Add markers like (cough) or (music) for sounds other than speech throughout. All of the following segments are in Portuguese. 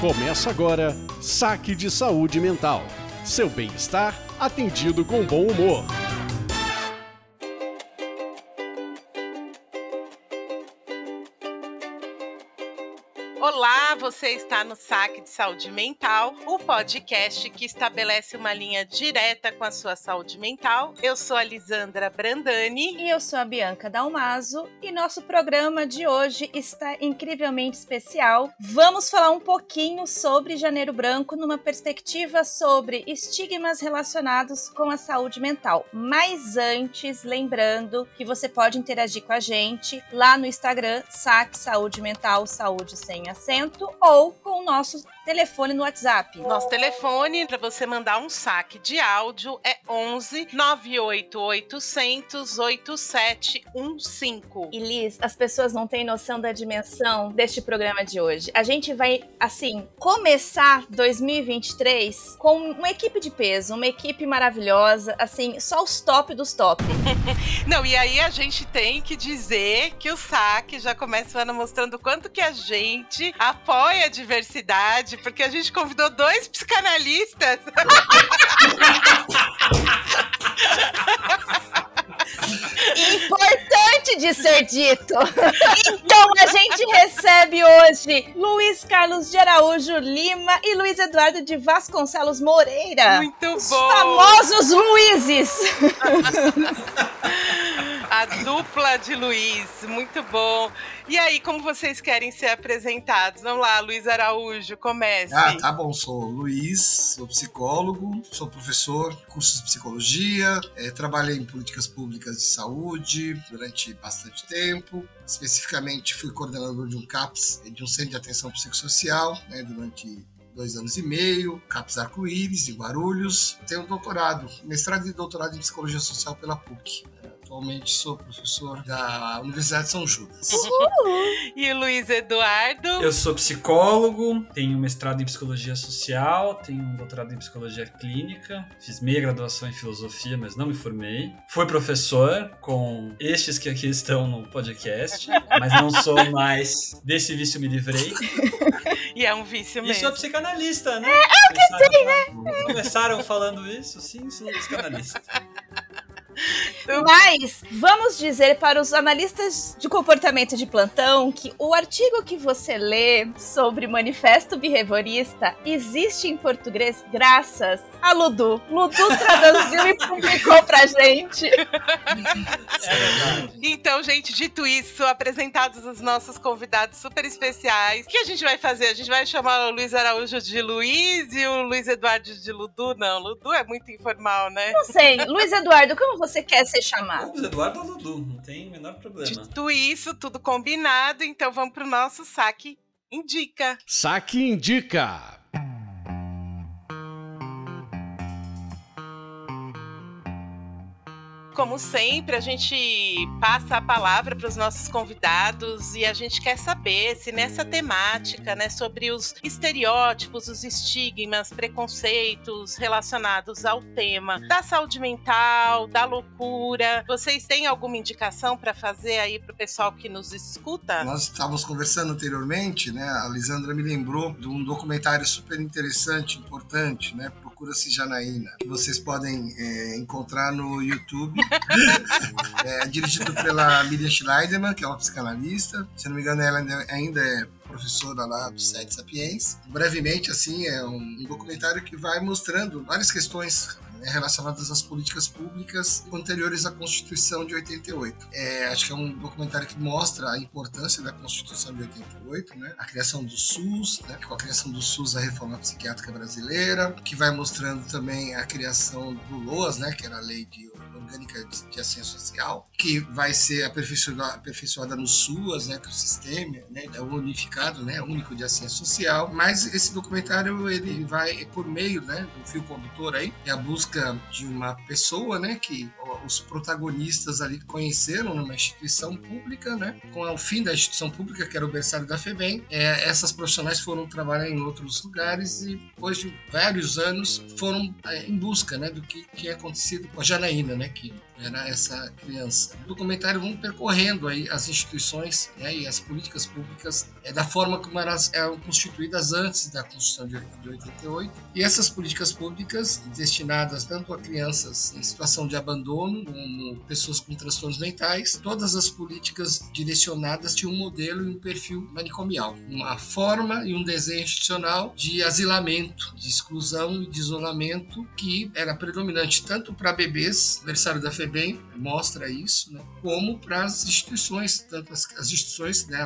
Começa agora Saque de Saúde Mental. Seu bem-estar atendido com bom humor. Você está no Saque de Saúde Mental, o podcast que estabelece uma linha direta com a sua saúde mental. Eu sou a Lisandra Brandani. E eu sou a Bianca Dalmaso. E nosso programa de hoje está incrivelmente especial. Vamos falar um pouquinho sobre Janeiro Branco numa perspectiva sobre estigmas relacionados com a saúde mental. Mas antes, lembrando que você pode interagir com a gente lá no Instagram, Saque Saúde Mental, Saúde Sem acento ou com o nosso telefone no WhatsApp. Nosso telefone para você mandar um saque de áudio é 11 98800 8715. E Liz, as pessoas não têm noção da dimensão deste programa de hoje. A gente vai, assim, começar 2023 com uma equipe de peso, uma equipe maravilhosa, assim, só os top dos top. (laughs) não, e aí a gente tem que dizer que o saque já começa o ano mostrando quanto que a gente apoia a diversidade porque a gente convidou dois psicanalistas. Importante de ser dito. Então a gente recebe hoje Luiz Carlos de Araújo Lima e Luiz Eduardo de Vasconcelos Moreira. Muito Os bom. famosos Luizes. A dupla de Luiz, muito bom. E aí, como vocês querem ser apresentados? Vamos lá, Luiz Araújo, comece. Ah, tá bom. Sou Luiz, sou psicólogo, sou professor de cursos de psicologia, é, trabalhei em políticas públicas de saúde durante bastante tempo. Especificamente, fui coordenador de um CAPS, de um Centro de Atenção Psicossocial, né, durante dois anos e meio, CAPS Arco-Íris, em Guarulhos. Tenho um doutorado, mestrado e doutorado em Psicologia Social pela PUC. Atualmente sou professor da Universidade de São Judas. E o Luiz Eduardo? Eu sou psicólogo, tenho mestrado em psicologia social, tenho um doutorado em psicologia clínica, fiz meia graduação em filosofia, mas não me formei. Fui professor com estes que aqui estão no podcast, mas não sou (laughs) mais desse vício me livrei. E é um vício E mesmo. sou psicanalista, né? É, é o que tem, né? Começaram falando isso? Sim, sou psicanalista. Mas vamos dizer para os analistas de comportamento de plantão que o artigo que você lê sobre manifesto behaviorista existe em português graças a Ludu. Ludu traduziu e publicou pra gente. É (laughs) verdade. Então, gente, dito isso, apresentados os nossos convidados super especiais, o que a gente vai fazer? A gente vai chamar o Luiz Araújo de Luiz e o Luiz Eduardo de Ludu? Não, Ludu é muito informal, né? Não sei, Luiz Eduardo, como você quer ser chamado? Vamos, Eduardo ou Dudu, não tem o menor problema. Dito isso, tudo combinado, então vamos pro nosso saque indica. Saque Indica. Como sempre, a gente passa a palavra para os nossos convidados e a gente quer saber se nessa temática, né, sobre os estereótipos, os estigmas, preconceitos relacionados ao tema da saúde mental, da loucura, vocês têm alguma indicação para fazer aí para o pessoal que nos escuta? Nós estávamos conversando anteriormente, né? A Lisandra me lembrou de um documentário super interessante, importante, né? Procura-se Janaína, que vocês podem é, encontrar no YouTube. (laughs) é, dirigido pela Miriam Schleiderman, que é uma psicanalista. Se não me engano, ela ainda- é professora lá do Sete Sapiens. Brevemente, assim, é um, um documentário que vai mostrando várias questões relacionadas às políticas públicas anteriores à Constituição de 88. É, acho que é um documentário que mostra a importância da Constituição de 88, né? A criação do SUS, né? Com a criação do SUS, a reforma psiquiátrica brasileira, que vai mostrando também a criação do LOAS, né? Que era a Lei de Orgânica de, Assistência Social, que vai ser aperfeiçoada, aperfeiçoada no SUAS, né? Que é o sistema, né? É unificado, né? Único de assistência social. Mas esse documentário, ele vai por meio, né? Do fio condutor aí, é a busca de uma pessoa, né? Que os protagonistas ali conheceram numa instituição pública, né? Com o fim da instituição pública, que era o berçário da FEBEM, é, essas profissionais foram trabalhar em outros lugares e depois de vários anos foram é, em busca, né? Do que tinha acontecido com a Janaína, né? Que era essa criança. No documentário vamos percorrendo aí as instituições né, e as políticas públicas é, da forma como elas eram constituídas antes da Constituição de 88 e essas políticas públicas destinadas tanto a crianças em situação de abandono como pessoas com transtornos mentais, todas as políticas direcionadas tinham um modelo e um perfil manicomial, uma forma e um desenho institucional de asilamento, de exclusão e de isolamento que era predominante tanto para bebês, aniversário da FEBEM mostra isso, né, como para as instituições, tanto as, as instituições, né,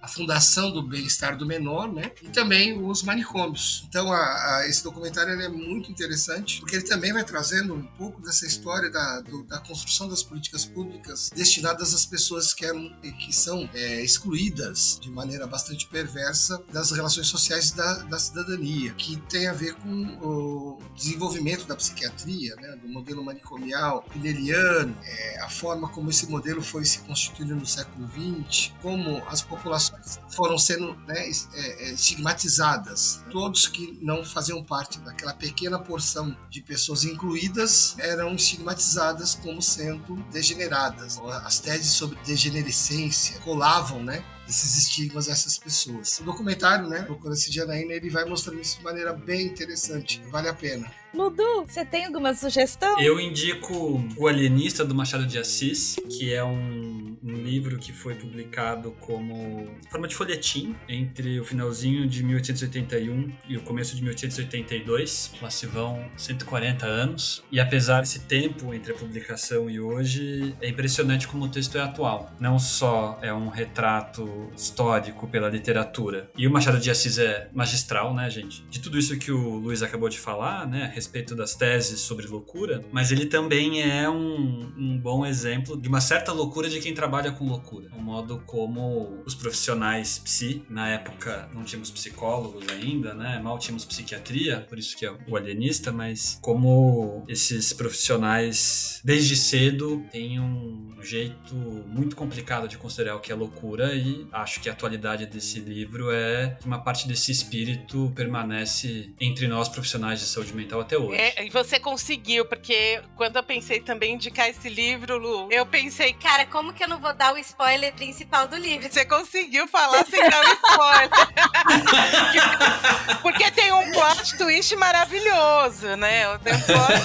a, fundação do bem-estar do menor, né, e também os manicômios. Então, a, esse documentário é muito interessante, porque ele também vai trazendo um pouco dessa história da, do, da construção das políticas públicas destinadas às pessoas que, eram, que são é, excluídas de maneira bastante perversa das relações sociais da, da cidadania, que tem a ver com o desenvolvimento da psiquiatria, né, do modelo manicomial, pineliano, é, a forma como esse modelo foi se constituindo no século XX, como as populações foram sendo né, é, é, estigmatizadas. Todos que não faziam parte daquela pequena porção de pessoas incluídas eram estigmatizadas como sendo degeneradas. As teses sobre degenerescência colavam, né? Esses estigmas dessas pessoas. O documentário, né, Procura-se Janaína, ele vai mostrando isso de maneira bem interessante. Vale a pena. Ludu, você tem alguma sugestão? Eu indico O Alienista do Machado de Assis, que é um, um livro que foi publicado como forma de folhetim entre o finalzinho de 1881 e o começo de 1882. Lá se vão 140 anos. E apesar desse tempo entre a publicação e hoje, é impressionante como o texto é atual. Não só é um retrato histórico pela literatura. E o Machado de Assis é magistral, né, gente? De tudo isso que o Luiz acabou de falar, né? respeito das teses sobre loucura, mas ele também é um, um bom exemplo de uma certa loucura de quem trabalha com loucura. O modo como os profissionais psi, na época não tínhamos psicólogos ainda, né? Mal tínhamos psiquiatria, por isso que é o alienista, mas como esses profissionais desde cedo têm um jeito muito complicado de considerar o que é loucura e acho que a atualidade desse livro é que uma parte desse espírito permanece entre nós profissionais de saúde mental até hoje. É, e você conseguiu, porque quando eu pensei também em indicar esse livro, Lu, eu pensei, cara, como que eu não vou dar o spoiler principal do livro? Você conseguiu falar sem dar o spoiler. (laughs) porque tem um plot twist maravilhoso, né? Um plot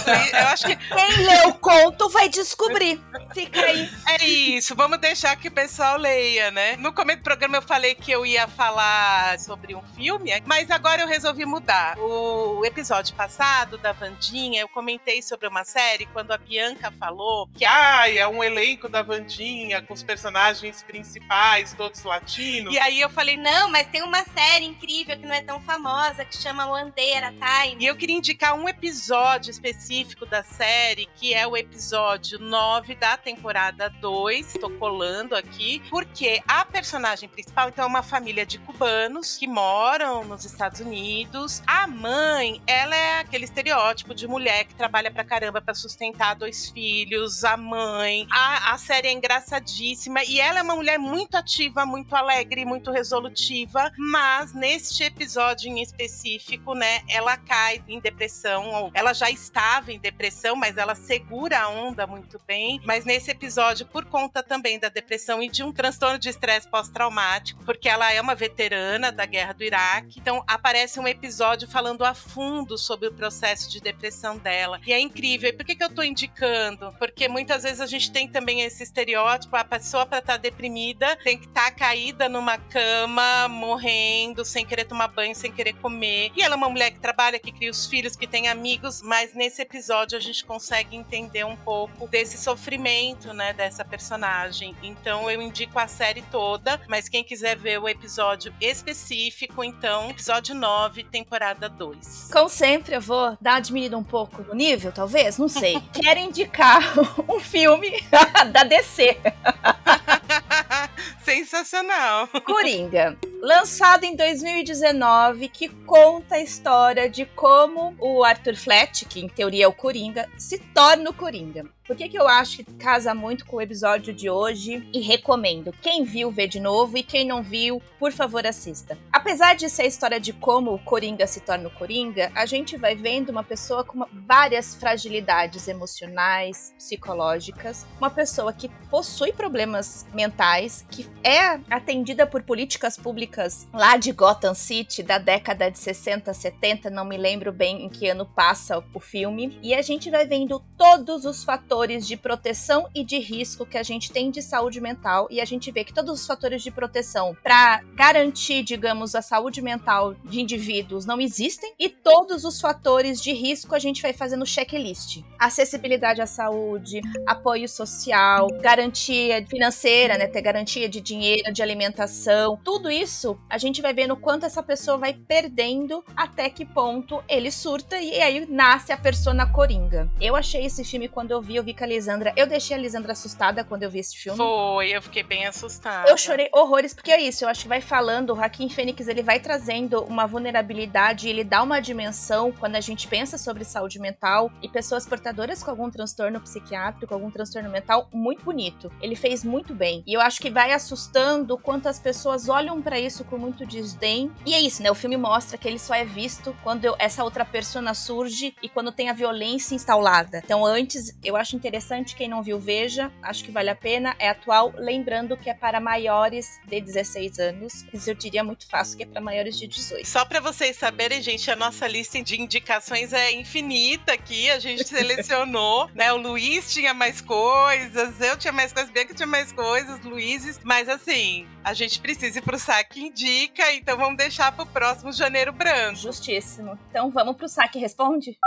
twist, eu acho que quem lê o conto vai descobrir. Fica aí. É isso, vamos deixar que o pessoal leia, né? No começo do programa eu falei que eu ia falar sobre um filme, mas agora eu resolvi mudar. O episódio passado da Vandinha, eu comentei sobre uma série quando a Bianca falou que ai, é um elenco da Vandinha com os personagens principais, todos latinos. E aí eu falei, não, mas tem uma série incrível que não é tão famosa que chama Wandeira Time. E eu queria indicar um episódio específico da série, que é o episódio 9 da temporada 2. Tô colando aqui, porque a personagem principal, então, é uma família de cubanos que moram nos Estados Unidos. A mãe, ela é aquele estereótipo de mulher que trabalha pra caramba pra sustentar dois filhos, a mãe. A, a série é engraçadíssima e ela é uma mulher muito ativa, muito alegre, muito resolutiva, mas neste episódio em específico, né, ela cai em depressão, ou ela já estava em depressão, mas ela segura a onda muito bem. Mas nesse episódio, por conta também da depressão e de um transtorno de estresse pós-traumático, porque ela é uma veterana da guerra do Iraque, então aparece um episódio falando a fundo sobre o processo de depressão dela. E é incrível. E por que, que eu tô indicando? Porque muitas vezes a gente tem também esse estereótipo: a pessoa, para estar tá deprimida, tem que estar tá caída numa cama, morrendo, sem querer tomar banho, sem querer comer. E ela é uma mulher que trabalha, que cria os filhos, que tem amigos, mas nesse episódio a gente consegue entender um pouco desse sofrimento, né, dessa personagem. Então eu indico a série toda, mas quem quiser ver o episódio específico, então, episódio 9, temporada 2. Como sempre, eu vou dar uma diminuída um pouco no nível, talvez? Não sei. (laughs) Quero indicar um filme (laughs) da DC. (laughs) Sensacional. Coringa. lançado em 2019, que conta a história de como o Arthur Fleck, que em teoria é o Coringa, se torna o Coringa. Por que, que eu acho que casa muito com o episódio de hoje e recomendo? Quem viu, vê de novo e quem não viu, por favor, assista. Apesar de ser a história de como o Coringa se torna o Coringa, a gente vai vendo uma pessoa com várias fragilidades emocionais, psicológicas, uma pessoa que possui problemas mentais, que é atendida por políticas públicas lá de Gotham City da década de 60, 70, não me lembro bem em que ano passa o filme, e a gente vai vendo todos os fatores fatores de proteção e de risco que a gente tem de saúde mental e a gente vê que todos os fatores de proteção para garantir, digamos, a saúde mental de indivíduos não existem e todos os fatores de risco a gente vai fazendo checklist. Acessibilidade à saúde, apoio social, garantia financeira, né, ter garantia de dinheiro, de alimentação, tudo isso a gente vai vendo quanto essa pessoa vai perdendo até que ponto ele surta e aí nasce a persona coringa. Eu achei esse filme quando eu vi, eu vi com a Lisandra. Eu deixei a Lisandra assustada quando eu vi esse filme. Foi, eu fiquei bem assustada. Eu chorei horrores, porque é isso. Eu acho que vai falando, o Joaquim Fênix, ele vai trazendo uma vulnerabilidade, ele dá uma dimensão quando a gente pensa sobre saúde mental e pessoas portadoras com algum transtorno psiquiátrico, algum transtorno mental, muito bonito. Ele fez muito bem. E eu acho que vai assustando quanto as pessoas olham para isso com muito desdém. E é isso, né? O filme mostra que ele só é visto quando essa outra persona surge e quando tem a violência instalada. Então, antes, eu acho interessante, quem não viu, veja. Acho que vale a pena. É atual, lembrando que é para maiores de 16 anos. Isso eu diria muito fácil que é para maiores de 18. Só para vocês saberem, gente, a nossa lista de indicações é infinita aqui. A gente (laughs) selecionou, né? O Luiz tinha mais coisas, eu tinha mais coisas, Bianca tinha mais coisas, Luizes. Mas assim, a gente precisa ir pro saque indica, então vamos deixar pro próximo Janeiro Branco. Justíssimo. Então vamos pro saque responde?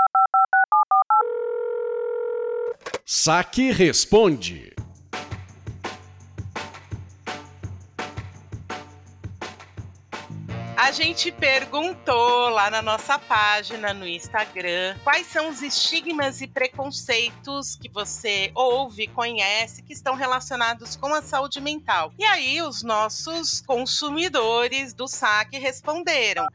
Saque Responde. A gente perguntou lá na nossa página no Instagram quais são os estigmas e preconceitos que você ouve, conhece, que estão relacionados com a saúde mental. E aí, os nossos consumidores do saque responderam.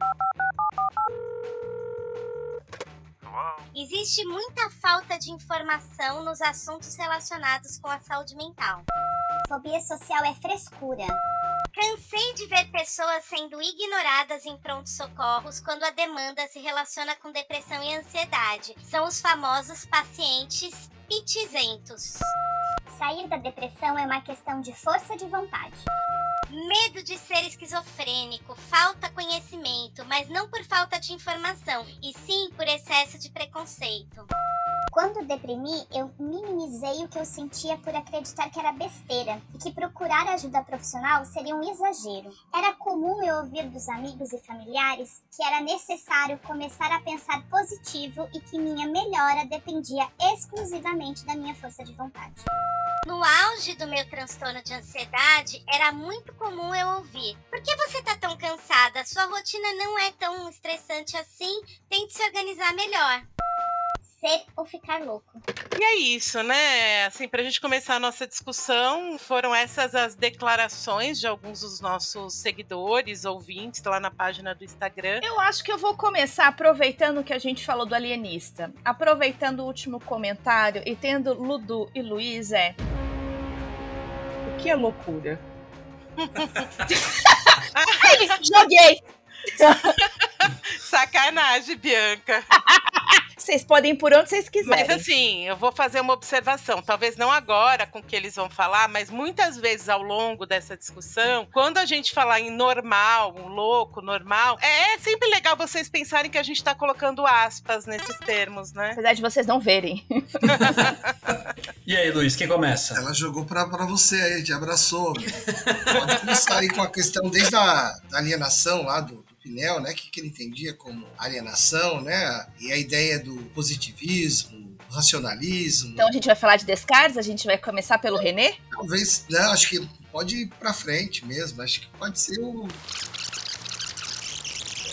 Existe muita falta de informação nos assuntos relacionados com a saúde mental. Fobia social é frescura. Cansei de ver pessoas sendo ignoradas em pronto-socorros quando a demanda se relaciona com depressão e ansiedade. São os famosos pacientes pitizentos. Sair da depressão é uma questão de força de vontade. Medo de ser esquizofrênico, falta conhecimento, mas não por falta de informação, e sim por excesso de preconceito. Quando deprimi, eu minimizei o que eu sentia por acreditar que era besteira e que procurar ajuda profissional seria um exagero. Era comum eu ouvir dos amigos e familiares que era necessário começar a pensar positivo e que minha melhora dependia exclusivamente da minha força de vontade. No auge do meu transtorno de ansiedade, era muito comum eu ouvir: Por que você tá tão cansada? Sua rotina não é tão estressante assim. Tente se organizar melhor ser ou ficar louco. E é isso, né? Assim, pra gente começar a nossa discussão, foram essas as declarações de alguns dos nossos seguidores, ouvintes, lá na página do Instagram. Eu acho que eu vou começar aproveitando que a gente falou do alienista. Aproveitando o último comentário e tendo Ludu e Luiz, é. O que é loucura? (laughs) Joguei! (laughs) Sacanagem, Bianca. (laughs) Vocês podem ir por onde vocês quiserem. Mas assim, eu vou fazer uma observação. Talvez não agora com o que eles vão falar, mas muitas vezes ao longo dessa discussão, quando a gente falar em normal, um louco, normal, é sempre legal vocês pensarem que a gente tá colocando aspas nesses termos, né? Apesar de vocês não verem. (laughs) e aí, Luiz, quem começa? Ela jogou pra, pra você aí, te abraçou. Pode começar aí com a questão desde a da alienação lá do, Né, que, que ele entendia como alienação, né, e a ideia do positivismo, racionalismo. Então a gente vai falar de Descartes, a gente vai começar pelo René? Talvez, né, acho que pode ir para frente mesmo, acho que pode ser o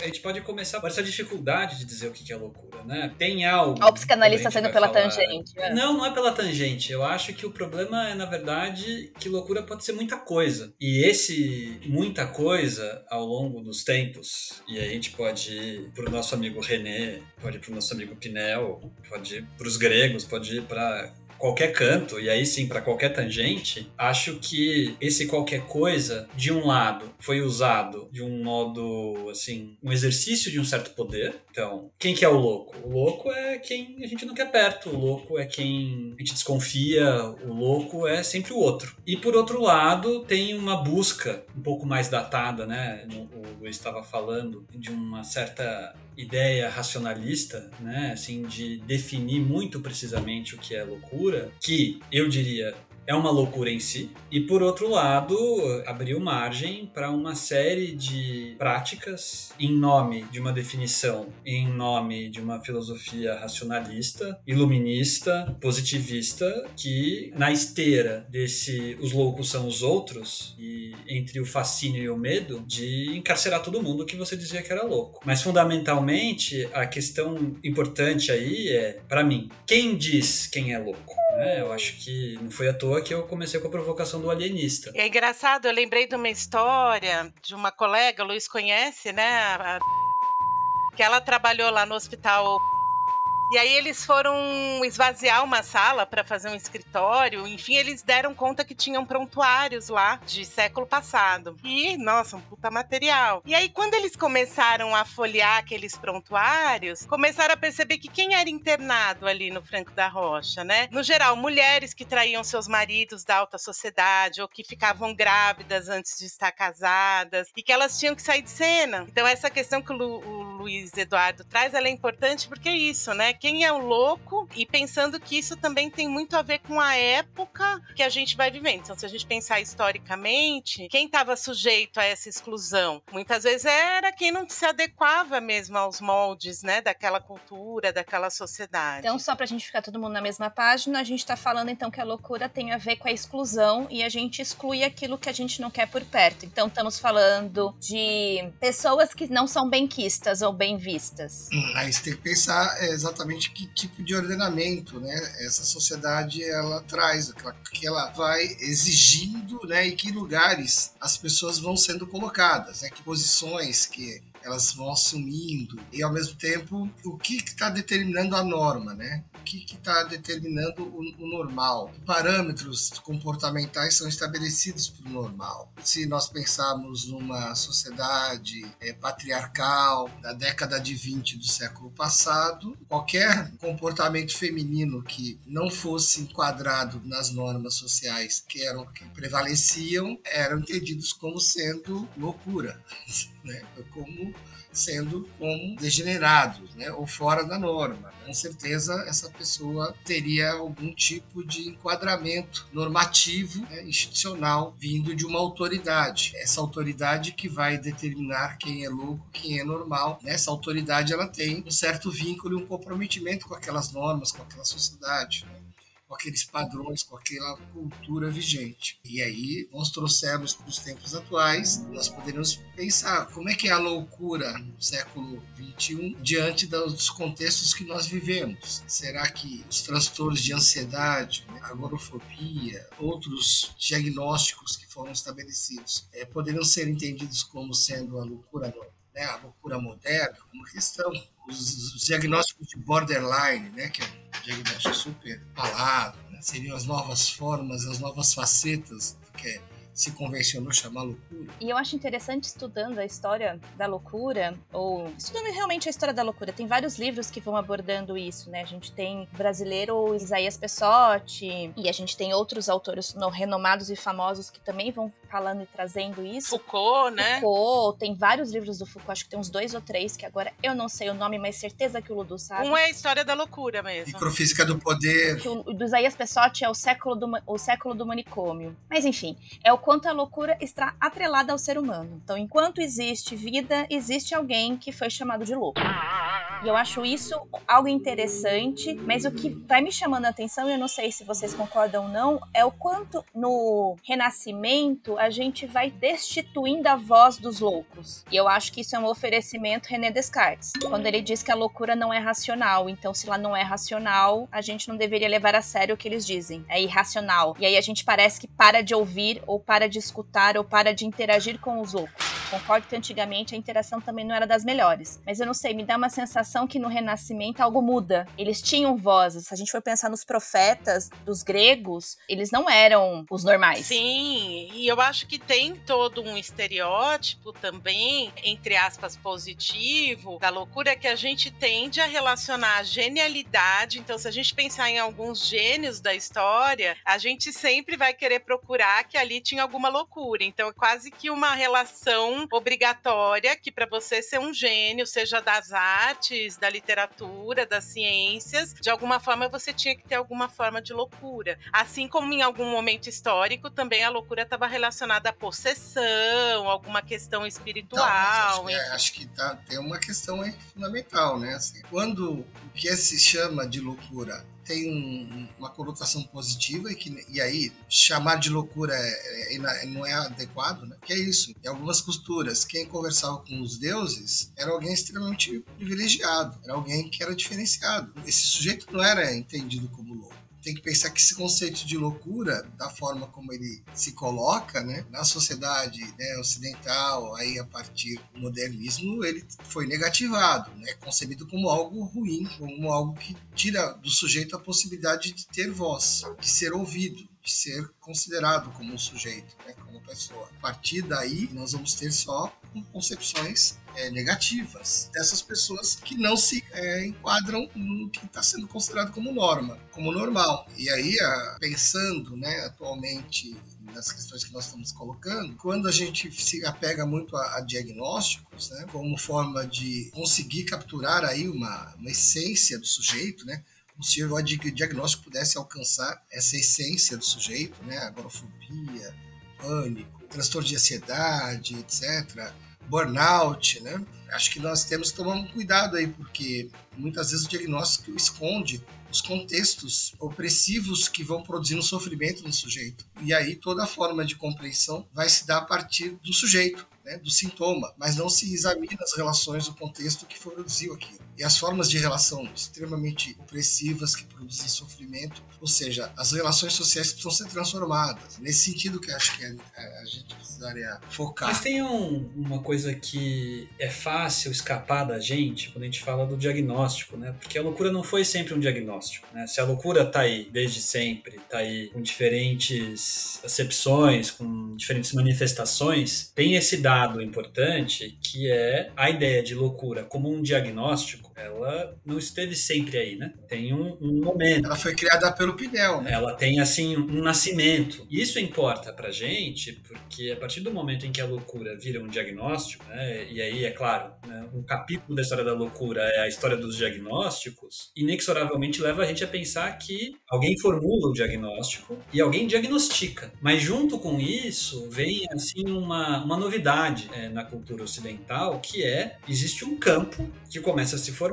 a gente pode começar por essa dificuldade de dizer o que é loucura, né? Tem algo. Olha o psicanalista saindo pela falar- tangente. né? Não, não é pela tangente. Eu acho que o problema é, na verdade, que loucura pode ser muita coisa. E esse muita coisa, ao longo dos tempos, e a gente pode ir pro nosso amigo René, pode ir pro nosso amigo Pinel, pode ir pros gregos, pode ir para qualquer canto, e aí sim para qualquer tangente, acho que esse qualquer coisa, de um lado, foi usado de um modo, assim, um exercício de um certo poder. Então, quem que é o louco? O louco é quem a gente não quer perto, o louco é quem a gente desconfia, o louco é sempre o outro. E por outro lado, tem uma busca um pouco mais datada, né? O Luiz estava falando de uma certa ideia racionalista, né, assim, de definir muito precisamente o que é loucura, que eu diria é uma loucura em si, e por outro lado, abriu margem para uma série de práticas em nome de uma definição, em nome de uma filosofia racionalista, iluminista, positivista, que na esteira desse os loucos são os outros, e entre o fascínio e o medo, de encarcerar todo mundo que você dizia que era louco. Mas fundamentalmente, a questão importante aí é, para mim, quem diz quem é louco? né? eu acho que não foi à toa que eu comecei com a provocação do alienista. É engraçado, eu lembrei de uma história de uma colega, o Luiz conhece, né? a- Que ela trabalhou lá no hospital. E aí eles foram esvaziar uma sala para fazer um escritório. Enfim, eles deram conta que tinham prontuários lá de século passado. E, nossa, um puta material. E aí, quando eles começaram a folhear aqueles prontuários, começaram a perceber que quem era internado ali no Franco da Rocha, né? No geral, mulheres que traíam seus maridos da alta sociedade ou que ficavam grávidas antes de estar casadas e que elas tinham que sair de cena. Então, essa questão que o, Luiz Eduardo traz, ela é importante porque é isso, né? Quem é o louco e pensando que isso também tem muito a ver com a época que a gente vai vivendo. Então, se a gente pensar historicamente, quem estava sujeito a essa exclusão? Muitas vezes era quem não se adequava mesmo aos moldes, né? Daquela cultura, daquela sociedade. Então, só pra gente ficar todo mundo na mesma página, a gente tá falando então que a loucura tem a ver com a exclusão e a gente exclui aquilo que a gente não quer por perto. Então, estamos falando de pessoas que não são benquistas ou bem vistas. Aí você tem que pensar é, exatamente que tipo de ordenamento, né? Essa sociedade ela traz, que ela vai exigindo, né? Em que lugares as pessoas vão sendo colocadas, né? Que posições que elas vão assumindo e ao mesmo tempo o que está determinando a norma, né? O que está determinando o, o normal? Parâmetros comportamentais são estabelecidos para o normal. Se nós pensarmos numa sociedade é, patriarcal da década de 20 do século passado, qualquer comportamento feminino que não fosse enquadrado nas normas sociais que eram que prevaleciam eram entendidos como sendo loucura, (laughs) né? como sendo como degenerados, né? ou fora da norma. Com certeza essa pessoa teria algum tipo de enquadramento normativo, né? institucional, vindo de uma autoridade. Essa autoridade que vai determinar quem é louco, quem é normal. né? Essa autoridade ela tem um certo vínculo e um comprometimento com aquelas normas, com aquela sociedade. Com aqueles padrões, com aquela cultura vigente. E aí nós trouxemos para os tempos atuais, nós poderíamos pensar como é que é a loucura no século XXI diante dos contextos que nós vivemos. Será que os transtornos de ansiedade, né, agorafobia, outros diagnósticos que foram estabelecidos eh, poderiam ser entendidos como sendo a loucura né, a loucura moderna, uma questão. Os, os diagnósticos de borderline, né, que é um diagnóstico super falado, né, seriam as novas formas, as novas facetas do que se convencionou chamar loucura. E eu acho interessante estudando a história da loucura, ou estudando realmente a história da loucura. Tem vários livros que vão abordando isso, né? A gente tem o brasileiro Isaías Pessotti, e a gente tem outros autores no- renomados e famosos que também vão falando e trazendo isso. Foucault, né? Foucault, tem vários livros do Foucault, acho que tem uns dois ou três, que agora eu não sei o nome, mas certeza que o Ludu sabe. Um é a história da loucura mesmo. Microfísica do poder. que o, do Isaías Pessotti é o século do, o século do manicômio. Mas enfim, é o quanto a loucura está atrelada ao ser humano. Então, enquanto existe vida, existe alguém que foi chamado de louco. E eu acho isso algo interessante, mas o que vai me chamando a atenção, e eu não sei se vocês concordam ou não, é o quanto no Renascimento a gente vai destituindo a voz dos loucos. E eu acho que isso é um oferecimento René Descartes, quando ele diz que a loucura não é racional. Então, se ela não é racional, a gente não deveria levar a sério o que eles dizem. É irracional. E aí a gente parece que para de ouvir, ou para de escutar, ou para de interagir com os loucos. Concordo que antigamente a interação também não era das melhores. Mas eu não sei, me dá uma sensação que no Renascimento algo muda. Eles tinham vozes. Se a gente for pensar nos profetas dos gregos, eles não eram os normais. Sim, e eu acho que tem todo um estereótipo também, entre aspas, positivo, da loucura que a gente tende a relacionar a genialidade. Então, se a gente pensar em alguns gênios da história, a gente sempre vai querer procurar que ali tinha alguma loucura. Então, é quase que uma relação obrigatória que para você ser um gênio, seja das artes, da literatura, das ciências, de alguma forma você tinha que ter alguma forma de loucura. Assim como em algum momento histórico também a loucura estava relacionada à possessão, alguma questão espiritual. Não, acho, que, é, acho que tá, tem uma questão fundamental, né? Assim, quando o que se chama de loucura tem um, uma conotação positiva e, que, e aí chamar de loucura é, é, não é adequado, né? Que é isso. Em algumas culturas, quem conversava com os deuses era alguém extremamente privilegiado, era alguém que era diferenciado. Esse sujeito não era entendido como louco tem que pensar que esse conceito de loucura, da forma como ele se coloca, né, na sociedade né, ocidental, aí a partir do modernismo, ele foi negativado, né, concebido como algo ruim, como algo que tira do sujeito a possibilidade de ter voz, de ser ouvido, de ser considerado como um sujeito, né, como pessoa. A partir daí, nós vamos ter só concepções é, negativas dessas pessoas que não se é, enquadram no que está sendo considerado como norma, como normal. E aí, a, pensando né, atualmente nas questões que nós estamos colocando, quando a gente se apega muito a, a diagnósticos, né, como forma de conseguir capturar aí uma, uma essência do sujeito, né, se o diagnóstico pudesse alcançar essa essência do sujeito, né, agorafobia, pânico, transtorno de ansiedade, etc., burnout, né? Acho que nós temos que tomar um cuidado aí, porque muitas vezes o diagnóstico esconde os contextos opressivos que vão produzindo sofrimento no sujeito. E aí toda a forma de compreensão vai se dar a partir do sujeito né, do sintoma, mas não se examina as relações do contexto que produziu aquilo. E as formas de relação extremamente opressivas que produzem sofrimento, ou seja, as relações sociais precisam ser transformadas. Nesse sentido que acho que a, a gente precisaria focar. Mas tem um, uma coisa que é fácil escapar da gente quando a gente fala do diagnóstico, né? Porque a loucura não foi sempre um diagnóstico, né? Se a loucura tá aí desde sempre, tá aí com diferentes acepções, com diferentes manifestações, tem esse dado importante que é a ideia de loucura como um diagnóstico, ela não esteve sempre aí, né? Tem um, um momento. Ela foi criada pelo Pinel, né? Ela tem, assim, um nascimento. Isso importa pra gente, porque a partir do momento em que a loucura vira um diagnóstico, né? E aí, é claro, né? um capítulo da história da loucura é a história dos diagnósticos, inexoravelmente leva a gente a pensar que alguém formula o diagnóstico e alguém diagnostica. Mas junto com isso, vem, assim, uma, uma novidade é, na cultura ocidental, que é existe um campo que começa a se formar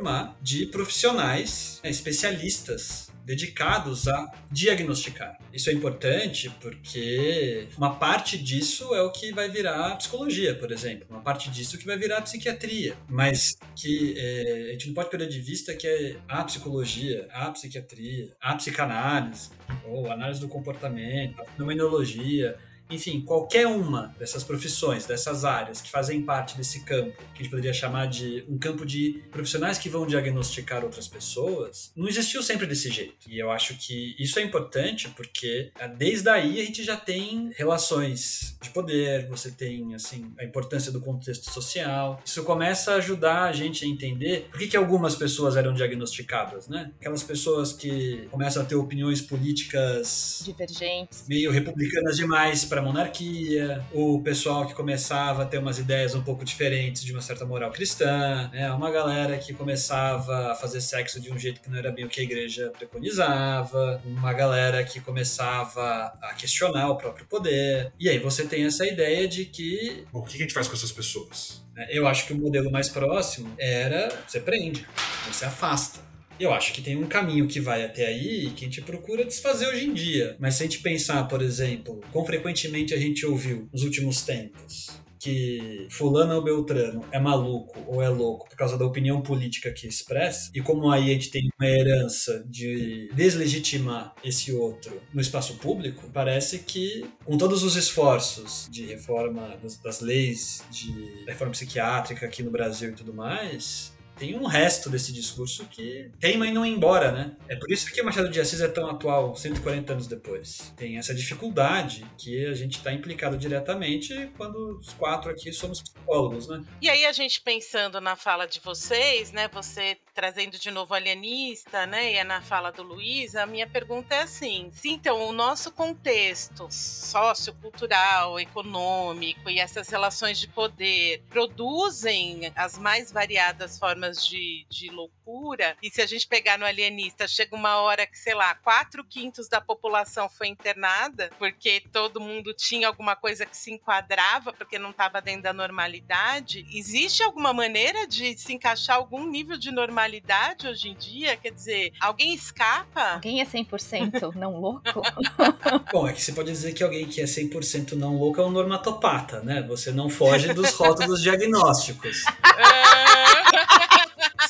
de profissionais é, especialistas dedicados a diagnosticar. Isso é importante porque uma parte disso é o que vai virar psicologia, por exemplo, uma parte disso que vai virar psiquiatria, mas que é, a gente não pode perder de vista que é a psicologia, a psiquiatria, a psicanálise, ou análise do comportamento, a fenomenologia, enfim, qualquer uma dessas profissões, dessas áreas que fazem parte desse campo, que a gente poderia chamar de um campo de profissionais que vão diagnosticar outras pessoas, não existiu sempre desse jeito. E eu acho que isso é importante porque ah, desde aí a gente já tem relações de poder, você tem assim a importância do contexto social. Isso começa a ajudar a gente a entender por que, que algumas pessoas eram diagnosticadas, né? Aquelas pessoas que começam a ter opiniões políticas divergentes, meio republicanas demais para a monarquia, o pessoal que começava a ter umas ideias um pouco diferentes de uma certa moral cristã, né? uma galera que começava a fazer sexo de um jeito que não era bem o que a igreja preconizava, uma galera que começava a questionar o próprio poder. E aí você tem essa ideia de que. Bom, o que a gente faz com essas pessoas? Eu acho que o modelo mais próximo era você prende, você afasta. Eu acho que tem um caminho que vai até aí que a gente procura desfazer hoje em dia. Mas se a gente pensar, por exemplo, quão frequentemente a gente ouviu nos últimos tempos que fulano ou beltrano é maluco ou é louco por causa da opinião política que expressa, e como aí a gente tem uma herança de deslegitimar esse outro no espaço público, parece que com todos os esforços de reforma das, das leis, de reforma psiquiátrica aqui no Brasil e tudo mais, tem um resto desse discurso que teima em não embora, né? É por isso que o Machado de Assis é tão atual 140 anos depois. Tem essa dificuldade que a gente está implicado diretamente quando os quatro aqui somos psicólogos, né? E aí a gente pensando na fala de vocês, né? Você trazendo de novo alienista, né? E é na fala do Luiz, a minha pergunta é assim: se então o nosso contexto sociocultural, econômico e essas relações de poder produzem as mais variadas formas de, de loucura, e se a gente pegar no alienista, chega uma hora que, sei lá, quatro quintos da população foi internada, porque todo mundo tinha alguma coisa que se enquadrava, porque não estava dentro da normalidade. Existe alguma maneira de se encaixar algum nível de normalidade hoje em dia? Quer dizer, alguém escapa? Alguém é 100% (laughs) não louco? Bom, é que você pode dizer que alguém que é 100% não louco é um normatopata, né? Você não foge dos rótulos (laughs) diagnósticos. (laughs)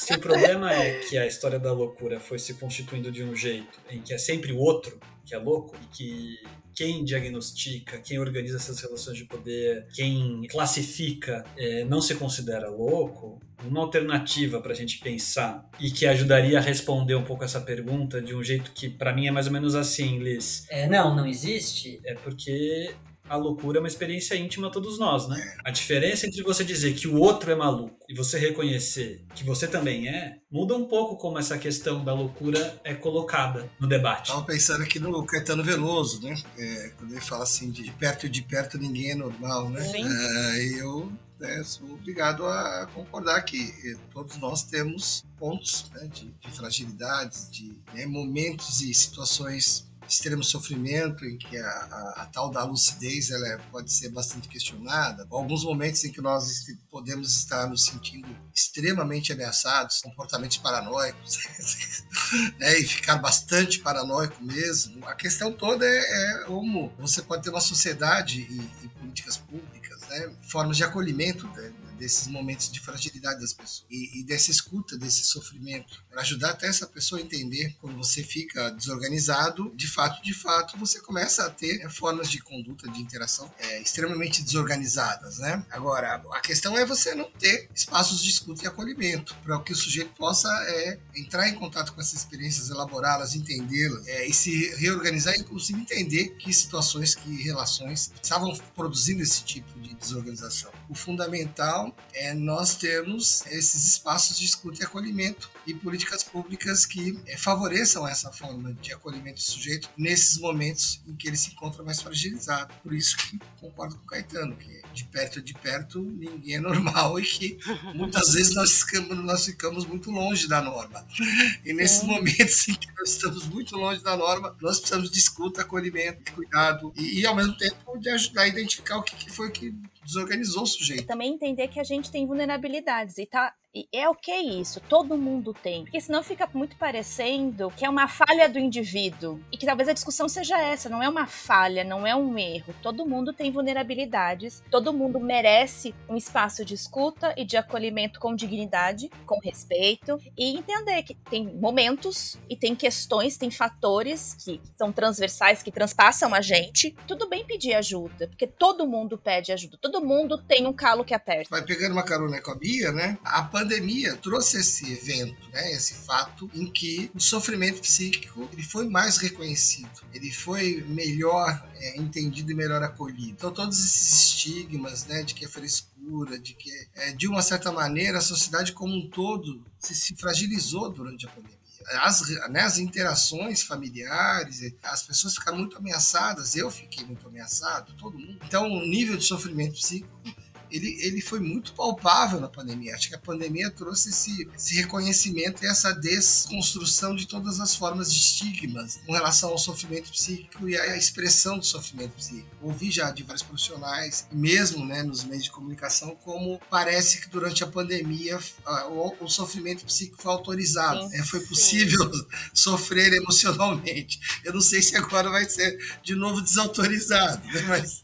Se o problema é que a história da loucura foi se constituindo de um jeito em que é sempre o outro que é louco e que quem diagnostica, quem organiza essas relações de poder, quem classifica, é, não se considera louco, uma alternativa para a gente pensar e que ajudaria a responder um pouco essa pergunta de um jeito que para mim é mais ou menos assim, Liz. É, não, não existe. É porque a loucura é uma experiência íntima a todos nós, né? A diferença entre você dizer que o outro é maluco e você reconhecer que você também é, muda um pouco como essa questão da loucura é colocada no debate. Tava pensando aqui no Caetano Veloso, né? É, quando ele fala assim, de perto e de perto ninguém é normal, né? Sim. É, e eu né, sou obrigado a concordar que eh, todos nós temos pontos né, de, de fragilidades, de né, momentos e situações extremo sofrimento em que a, a- a tal da lucidez ela é- pode ser bastante questionada, alguns momentos em que nós podemos estar nos sentindo extremamente ameaçados, comportamentos paranoicos, (laughs) né, e ficar bastante paranoico mesmo. A questão toda é, é como você pode ter uma sociedade e, e políticas públicas, né, formas de acolhimento né, desses momentos de fragilidade das pessoas e, e dessa escuta desse sofrimento para ajudar até essa pessoa a entender quando você fica desorganizado de fato de fato você começa a ter é, formas de conduta de interação é, extremamente desorganizadas né? Agora a questão é você não ter espaços de escuta e acolhimento para que o sujeito possa é, entrar em contato com essas experiências elaborá-las entendê-las é, e se reorganizar e inclusive entender que situações que relações estavam produzindo esse tipo de desorganização o fundamental é nós termos esses espaços de escuta e acolhimento e políticas públicas que eh, favoreçam essa forma de acolhimento do sujeito nesses momentos em que ele se encontra mais fragilizado. Por isso que concordo com o Caetano, que de perto de perto ninguém é normal (laughs) e que muitas vezes nós ficamos, nós ficamos muito longe da norma. E nesses momentos em que nós estamos muito longe da norma, nós precisamos de escuta, acolhimento, de cuidado e, e, ao mesmo tempo de ajudar a identificar o que, que foi que desorganizou o sujeito. Também entender que a gente tem vulnerabilidades e tá. E é ok isso, todo mundo tem. Porque senão fica muito parecendo que é uma falha do indivíduo. E que talvez a discussão seja essa, não é uma falha, não é um erro. Todo mundo tem vulnerabilidades, todo mundo merece um espaço de escuta e de acolhimento com dignidade, com respeito. E entender que tem momentos e tem questões, tem fatores que são transversais, que transpassam a gente. Tudo bem pedir ajuda, porque todo mundo pede ajuda, todo mundo tem um calo que aperta. Vai pegando uma carona com a Bia, né? A pandemia trouxe esse evento, né? Esse fato em que o sofrimento psíquico ele foi mais reconhecido, ele foi melhor é, entendido e melhor acolhido. Então todos esses estigmas, né? De que é frescura, de que é, de uma certa maneira a sociedade como um todo se, se fragilizou durante a pandemia. as, né, as interações familiares, as pessoas ficaram muito ameaçadas, eu fiquei muito ameaçado, todo mundo. Então, o nível de sofrimento psíquico ele, ele foi muito palpável na pandemia. Acho que a pandemia trouxe esse, esse reconhecimento e essa desconstrução de todas as formas de estigmas com relação ao sofrimento psíquico e à expressão do sofrimento psíquico. Ouvi já de vários profissionais, mesmo né, nos meios de comunicação, como parece que durante a pandemia o, o sofrimento psíquico foi autorizado. Sim, é, foi possível sim. (laughs) sofrer emocionalmente. Eu não sei se agora vai ser de novo desautorizado, né, mas...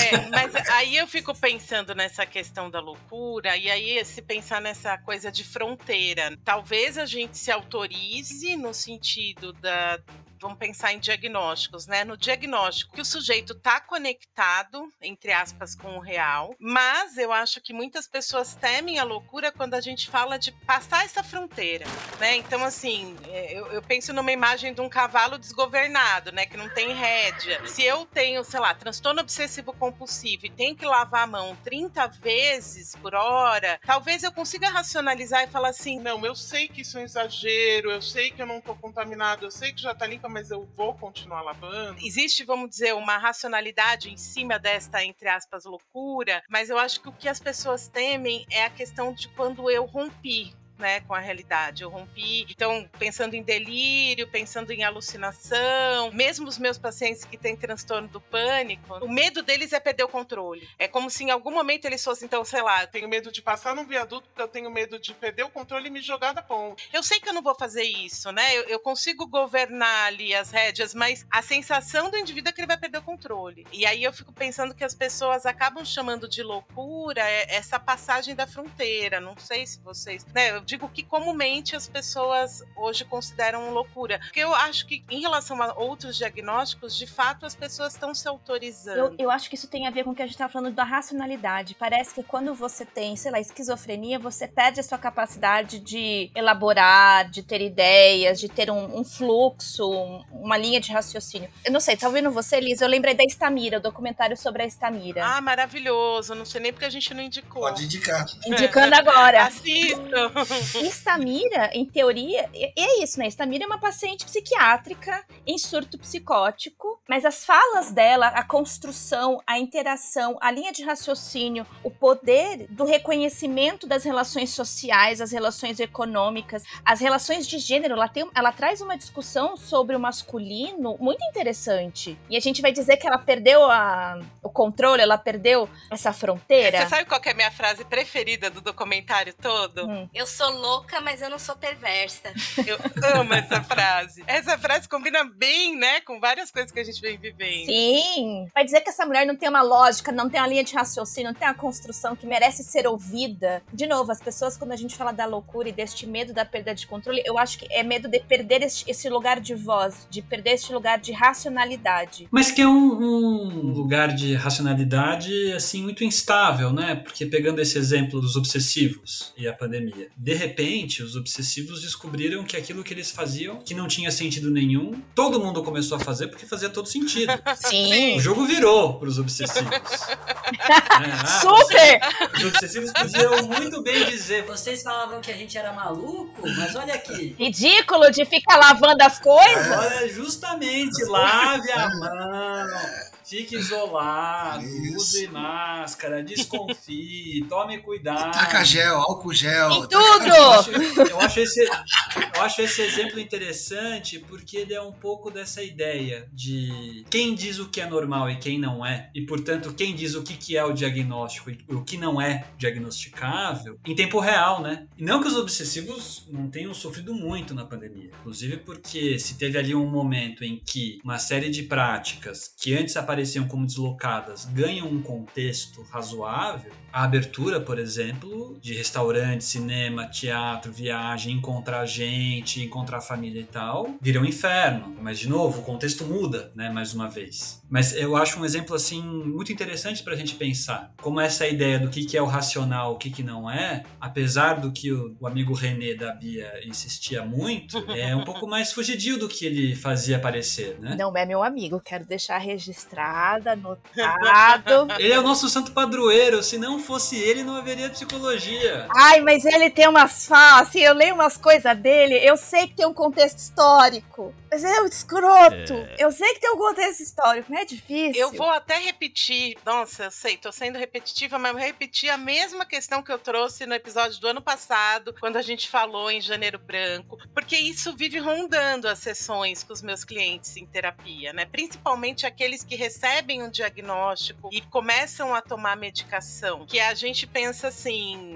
É, mas aí eu fico fico pensando nessa questão da loucura, e aí, se pensar nessa coisa de fronteira, talvez a gente se autorize no sentido da, vamos pensar em diagnósticos, né? No diagnóstico, que o sujeito está conectado, entre aspas, com o real, mas eu acho que muitas pessoas temem a loucura quando a gente fala de passar essa fronteira, né? Então, assim, é, eu, eu penso numa imagem de um cavalo desgovernado, né? Que não tem rédea. Se eu tenho, sei lá, transtorno obsessivo compulsivo e tenho que lavar a mão 30 vezes por hora, talvez eu consiga racionalizar e falar assim: não, eu sei que isso é um exagero, eu sei que eu não tô contaminado, eu sei que já tá limpa, mas eu vou continuar lavando. Existe, vamos dizer, uma racionalidade em cima desta, entre aspas, loucura, mas eu acho que o que as pessoas temem é a questão de quando eu rompi né, com a realidade. Eu rompi, então, pensando em delírio, pensando em alucinação, mesmo os meus pacientes que têm transtorno do pânico, o medo deles é perder o controle. É como se em algum momento eles fossem, então, sei lá, tenho medo de passar num viaduto porque eu tenho medo de perder o controle e me jogar da ponte. Eu sei que eu não vou fazer isso, né? Eu, eu consigo governar ali as rédeas, mas a sensação do indivíduo é que ele vai perder o controle. E aí eu fico pensando que as pessoas acabam chamando de loucura essa passagem da fronteira. Não sei se vocês, né? Eu digo que comumente as pessoas hoje consideram loucura. Porque eu acho que, em relação a outros diagnósticos, de fato as pessoas estão se autorizando. Eu, eu acho que isso tem a ver com o que a gente estava falando da racionalidade. Parece que quando você tem, sei lá, esquizofrenia, você perde a sua capacidade de elaborar, de ter ideias, de ter um, um fluxo, um, uma linha de raciocínio. Eu não sei, tá ouvindo você, Liz? Eu lembrei da Estamira, o documentário sobre a Estamira. Ah, maravilhoso. Não sei nem porque a gente não indicou. Pode indicar. Indicando agora. (laughs) Assistam. Estamira, em teoria, é isso, né? Estamira é uma paciente psiquiátrica em surto psicótico, mas as falas dela, a construção, a interação, a linha de raciocínio, o poder do reconhecimento das relações sociais, as relações econômicas, as relações de gênero, ela, tem, ela traz uma discussão sobre o masculino muito interessante. E a gente vai dizer que ela perdeu a, o controle, ela perdeu essa fronteira. Você sabe qual é a minha frase preferida do documentário todo? Hum. Eu sou louca, mas eu não sou perversa. Eu amo essa frase. Essa frase combina bem, né, com várias coisas que a gente vem vivendo. Sim. Vai dizer que essa mulher não tem uma lógica, não tem uma linha de raciocínio, não tem uma construção que merece ser ouvida. De novo, as pessoas, quando a gente fala da loucura e deste medo da perda de controle, eu acho que é medo de perder esse, esse lugar de voz, de perder esse lugar de racionalidade. Mas que é um, um lugar de racionalidade, assim, muito instável, né? Porque pegando esse exemplo dos obsessivos e a pandemia, de repente, os obsessivos descobriram que aquilo que eles faziam, que não tinha sentido nenhum, todo mundo começou a fazer porque fazia todo sentido. (laughs) Sim. O jogo virou para os obsessivos. (laughs) é, ah, Super! Os obsessivos podiam muito bem dizer: vocês falavam que a gente era maluco, mas olha aqui. Ridículo de ficar lavando as coisas. Olha, justamente, lave a mão. Fique isolado, Isso. use máscara, desconfie, (laughs) tome cuidado. Taca gel, álcool gel. Em tudo! Eu acho, eu, acho esse, eu acho esse exemplo interessante porque ele é um pouco dessa ideia de quem diz o que é normal e quem não é, e portanto quem diz o que, que é o diagnóstico e o que não é diagnosticável em tempo real, né? E não que os obsessivos não tenham sofrido muito na pandemia, inclusive porque se teve ali um momento em que uma série de práticas que antes apareciam apareciam como deslocadas ganham um contexto razoável, a abertura, por exemplo, de restaurante, cinema, teatro, viagem, encontrar gente, encontrar família e tal, vira um inferno. Mas, de novo, o contexto muda, né, mais uma vez. Mas eu acho um exemplo, assim, muito interessante para a gente pensar. Como essa ideia do que, que é o racional, o que, que não é, apesar do que o, o amigo René da Bia insistia muito, (laughs) é um pouco mais fugidio do que ele fazia parecer, né? Não é meu amigo, quero deixar registrado, anotado. (laughs) ele é o nosso santo padroeiro, se não fosse ele, não haveria psicologia. Ai, mas ele tem umas falas, assim, eu leio umas coisas dele, eu sei que tem um contexto histórico, mas é um escroto. É. Eu sei que tem um contexto histórico, não é difícil. Eu vou até repetir, nossa, eu sei, tô sendo repetitiva, mas vou repetir a mesma questão que eu trouxe no episódio do ano passado, quando a gente falou em Janeiro Branco, porque isso vive rondando as sessões com os meus clientes em terapia, né? Principalmente aqueles que recebem um diagnóstico e começam a tomar medicação, que a gente pensa assim,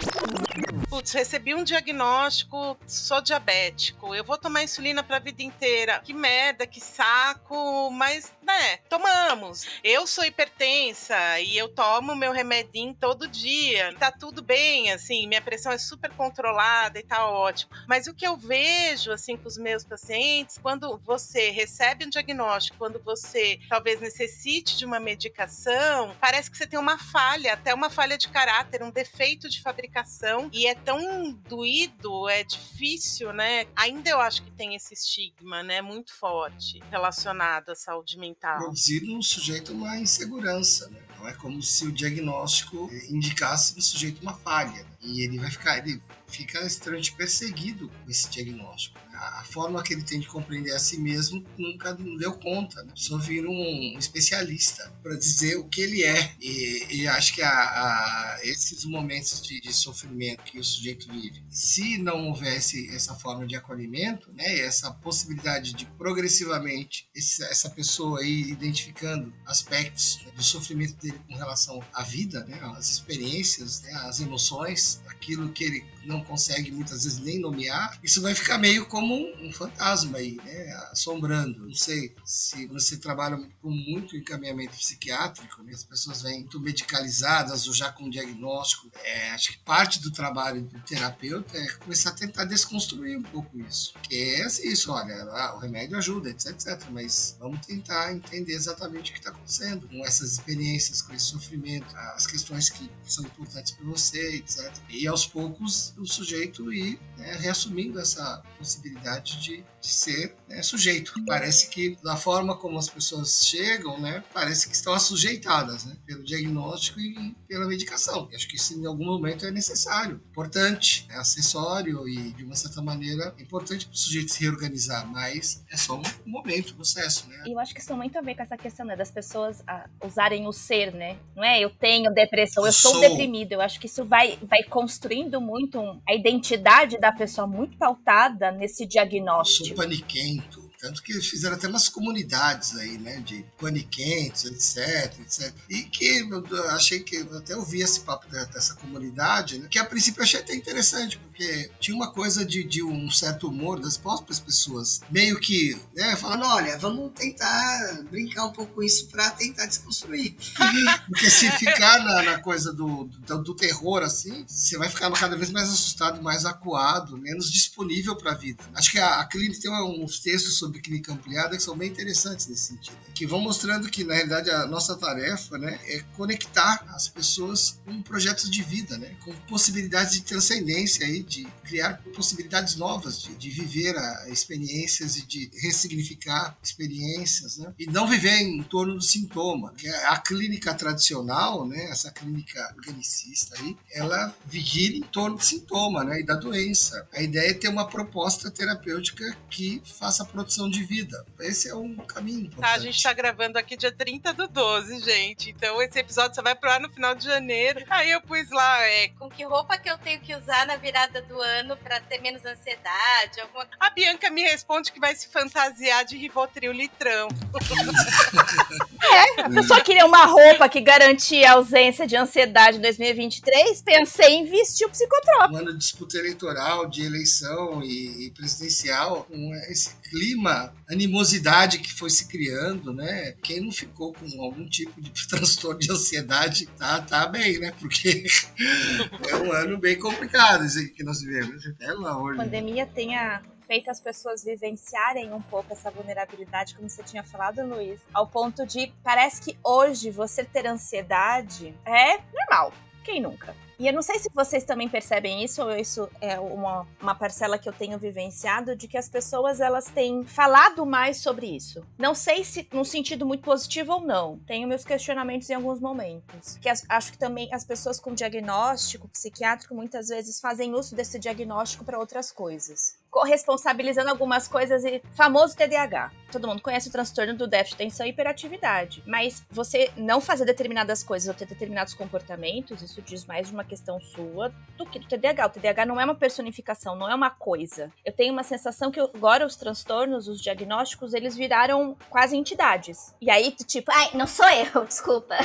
putz, recebi um diagnóstico, sou diabético, eu vou tomar insulina para a vida inteira. Que merda, que saco, mas, né, tomamos. Eu sou hipertensa e eu tomo meu remedinho todo dia. Tá tudo bem, assim, minha pressão é super controlada e tá ótimo. Mas o que eu vejo, assim, com os meus pacientes, quando você recebe um diagnóstico, quando você talvez necessite de uma medicação, parece que você tem uma falha, até uma falha de caráter, um defeito de fabricação, e é tão doído, é difícil, né? Ainda eu acho que tem esse estigma, né, muito forte relacionado à saúde mental. Produzir no sujeito uma insegurança, né? Não é como se o diagnóstico indicasse no sujeito uma falha. Né? E ele vai ficar, ele fica extremamente perseguido com esse diagnóstico. Né? A forma que ele tem de compreender a si mesmo nunca deu conta. Né? Só vira um especialista para dizer o que ele é. E, e acho que a, a, esses momentos de, de, sofrimento que o sujeito vive, se não houvesse essa forma de acolhimento, né, essa possibilidade de progressivamente esse, essa pessoa ir identificando aspectos do sofrimento dele com relação à vida, né, as experiências, né, as emoções, aquilo que ele não consegue muitas vezes nem nomear, isso vai ficar meio como um, fantasma aí, né? Assombrando. Não sei se você trabalha com muito encaminhamento psiquiátrico, né? as pessoas vêm muito medicalizadas ou já com diagnóstico. É, acho que parte do trabalho do terapeuta é começar a tentar desconstruir um pouco isso. Que é isso, olha, ah, o remédio ajuda, etc, etc. Mas vamos tentar entender exatamente o que está acontecendo com essas experiências, com esse sofrimento, as questões que são importantes para você, etc. E aos poucos o sujeito ir né, reassumindo essa possibilidade de, de ser né, sujeito. Parece que da forma como as pessoas chegam, né, parece que estão assujeitadas né, pelo diagnóstico e pela medicação. E acho que isso em algum momento é necessário, importante, é acessório e de uma certa maneira é importante para o sujeito se reorganizar, mas é só um momento, um processo. Né? E eu acho que isso tem muito a ver com essa questão né, das pessoas ah, usarem o ser, né? Não é eu tenho depressão, eu, sou, sou deprimido. Eu acho que isso vai, vai construindo muito a identidade da pessoa muito pautada nesse diagnóstico. Eu sou paniquento tanto que fizeram até umas comunidades aí, né? De paniquentes, etc, etc. E que eu achei que eu até ouvi esse papo dessa comunidade, né, que a princípio eu achei até interessante, porque tinha uma coisa de, de um certo humor das próprias pessoas, meio que, né, falando, olha, vamos tentar brincar um pouco com isso para tentar desconstruir. (laughs) porque se ficar na, na coisa do, do, do, terror, assim, você vai ficar cada vez mais assustado, mais acuado, menos disponível para a vida. Acho que a, a tem uns textos sobre clínica ampliada que são bem interessantes nesse sentido. Que vão mostrando que, na realidade, a nossa tarefa né, é conectar as pessoas com projetos de vida, né, com possibilidades de transcendência, aí, de criar possibilidades novas, de, de viver a, experiências e de ressignificar experiências, né, e não viver em torno do sintoma. Que a clínica tradicional, né, essa clínica organicista, aí, ela vigila em torno do sintoma né, e da doença. A ideia é ter uma proposta terapêutica que faça a produção de vida. Esse é um caminho. Tá, a gente tá gravando aqui dia 30 do 12, gente. Então esse episódio só vai pro ar no final de janeiro. Aí eu pus lá, é, com que roupa que eu tenho que usar na virada do ano para ter menos ansiedade? Alguma... A Bianca me responde que vai se fantasiar de Rivotril litrão. (laughs) é, a pessoa queria uma roupa que garantia a ausência de ansiedade em 2023, pensei em vestir o psicotrópico. Um ano de disputa eleitoral, de eleição e, e presidencial, com esse clima animosidade que foi se criando, né? Quem não ficou com algum tipo de (laughs) transtorno de ansiedade tá, tá bem, né? Porque (laughs) é um ano bem complicado esse que nós vivemos. Pelo amor A pandemia tenha feito as pessoas vivenciarem um pouco essa vulnerabilidade, como você tinha falado, Luiz, ao ponto de parece que hoje você ter ansiedade é normal. Quem nunca? E eu não sei se vocês também percebem isso, ou isso é uma, uma parcela que eu tenho vivenciado, de que as pessoas elas têm falado mais sobre isso. Não sei se num sentido muito positivo ou não. Tenho meus questionamentos em alguns momentos. Que as, acho que também as pessoas com diagnóstico psiquiátrico muitas vezes fazem uso desse diagnóstico para outras coisas corresponsabilizando algumas coisas e famoso TDAH. Todo mundo conhece o transtorno do déficit de atenção e hiperatividade, mas você não fazer determinadas coisas ou ter determinados comportamentos, isso diz mais de uma questão sua do que do TDAH. O TDAH não é uma personificação, não é uma coisa. Eu tenho uma sensação que agora os transtornos, os diagnósticos, eles viraram quase entidades. E aí, tipo, Ai, não sou eu, (laughs) desculpa.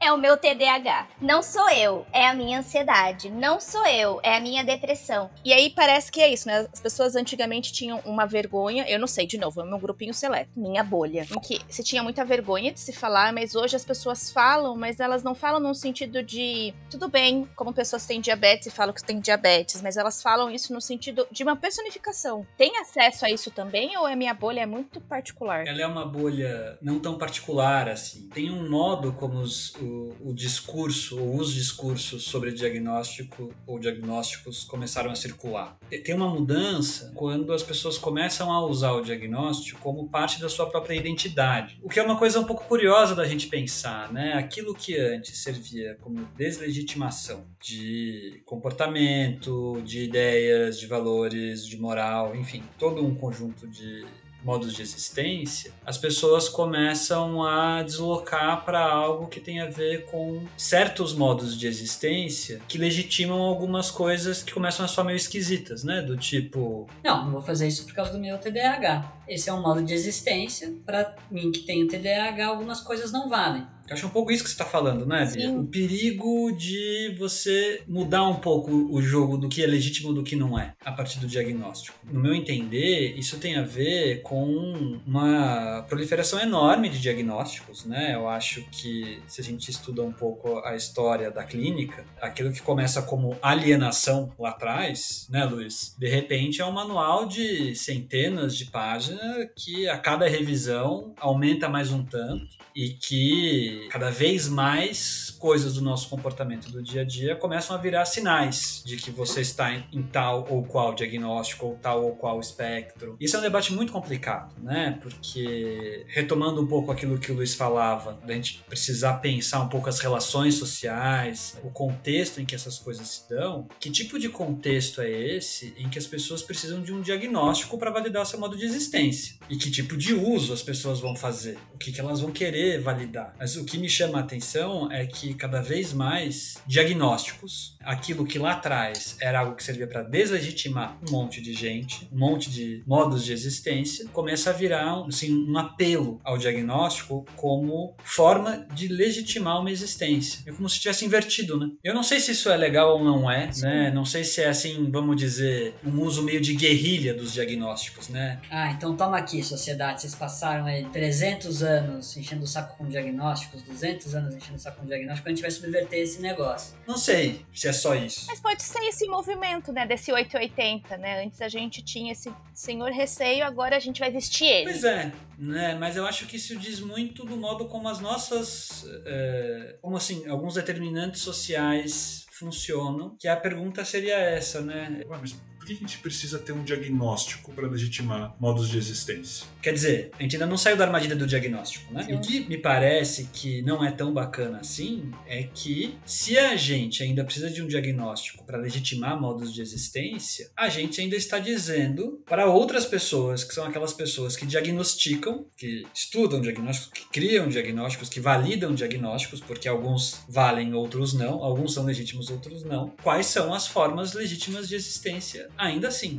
É o meu TDAH. Não sou eu, é a minha ansiedade. Não sou eu, é a minha depressão. E aí parece que é isso, né? As pessoas antigamente tinham uma vergonha, eu não sei, de novo, é o meu grupinho seleto, minha bolha, em que se tinha muita vergonha de se falar, mas hoje as pessoas falam, mas elas não falam no sentido de tudo bem, como pessoas têm diabetes e falam que têm diabetes, mas elas falam isso no sentido de uma personificação. Tem acesso a isso também ou a minha bolha é muito particular? Ela é uma bolha não tão particular assim. Tem um modo como os, o, discurso ou os discursos sobre diagnóstico ou diagnósticos começaram a circular. Tem uma mudança quando as pessoas começam a usar o diagnóstico como parte da sua própria identidade. O que é uma coisa um pouco curiosa da gente pensar, né? Aquilo que antes servia como deslegitimação de comportamento, de ideias, de valores, de moral, enfim, todo um conjunto de modos de existência, as pessoas começam a deslocar para algo que tem a ver com certos modos de existência que legitimam algumas coisas que começam a soar meio esquisitas, né? Do tipo. Não, não vou fazer isso por causa do meu TDAH. Esse é um modo de existência. Para mim que tenho TDAH, algumas coisas não valem. Eu acho um pouco isso que você está falando, né, Bia? O perigo de você mudar um pouco o jogo do que é legítimo e do que não é, a partir do diagnóstico. No meu entender, isso tem a ver com uma proliferação enorme de diagnósticos, né? Eu acho que se a gente estuda um pouco a história da clínica, aquilo que começa como alienação lá atrás, né, Luiz? De repente é um manual de centenas de páginas que a cada revisão aumenta mais um tanto e que cada vez mais coisas do nosso comportamento do dia a dia começam a virar sinais de que você está em, em tal ou qual diagnóstico ou tal ou qual espectro. Isso é um debate muito complicado, né? Porque retomando um pouco aquilo que o Luiz falava, da gente precisar pensar um pouco as relações sociais, o contexto em que essas coisas se dão, que tipo de contexto é esse em que as pessoas precisam de um diagnóstico para validar seu modo de existência? E que tipo de uso as pessoas vão fazer? O que, que elas vão querer validar. Mas o que me chama a atenção é que cada vez mais diagnósticos, aquilo que lá atrás era algo que servia para deslegitimar um monte de gente, um monte de modos de existência, começa a virar assim, um apelo ao diagnóstico como forma de legitimar uma existência. É como se tivesse invertido, né? Eu não sei se isso é legal ou não é, Sim. né? Não sei se é assim, vamos dizer, um uso meio de guerrilha dos diagnósticos, né? Ah, então toma aqui, sociedade. Vocês passaram aí 300 anos enchendo o saco com diagnósticos, 200 anos enchendo o saco com diagnóstico, a gente vai subverter esse negócio. Não sei se é só isso. Mas pode ser esse movimento, né, desse 880, né? Antes a gente tinha esse senhor receio, agora a gente vai vestir ele. Pois é, né? Mas eu acho que isso diz muito do modo como as nossas, é, como assim, alguns determinantes sociais funcionam, que a pergunta seria essa, né? Ué, mas que a gente precisa ter um diagnóstico para legitimar modos de existência? Quer dizer, a gente ainda não saiu da armadilha do diagnóstico, né? Sim. O que me parece que não é tão bacana assim é que se a gente ainda precisa de um diagnóstico para legitimar modos de existência, a gente ainda está dizendo para outras pessoas, que são aquelas pessoas que diagnosticam, que estudam diagnósticos, que criam diagnósticos, que validam diagnósticos, porque alguns valem, outros não, alguns são legítimos, outros não. Quais são as formas legítimas de existência ainda assim.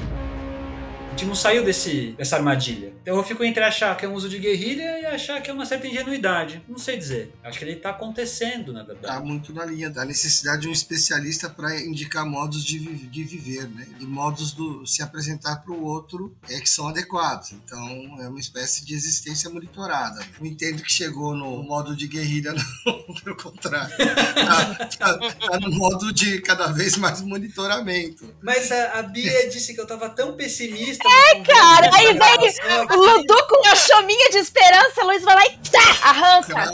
Gente não saiu desse, dessa armadilha. Então eu fico entre achar que é um uso de guerrilha e achar que é uma certa ingenuidade. Não sei dizer. Acho que ele está acontecendo, na verdade. Está muito na linha da necessidade de um especialista para indicar modos de, de viver, né? E modos do se apresentar para o outro é que são adequados. Então é uma espécie de existência monitorada. Não entendo que chegou no modo de guerrilha, (laughs) não, pelo contrário. Está tá, tá no modo de cada vez mais monitoramento. Mas a, a Bia disse que eu estava tão pessimista é, cara, aí vem o Ludu com a chaminha de esperança, Luiz vai lá e tá, arranca.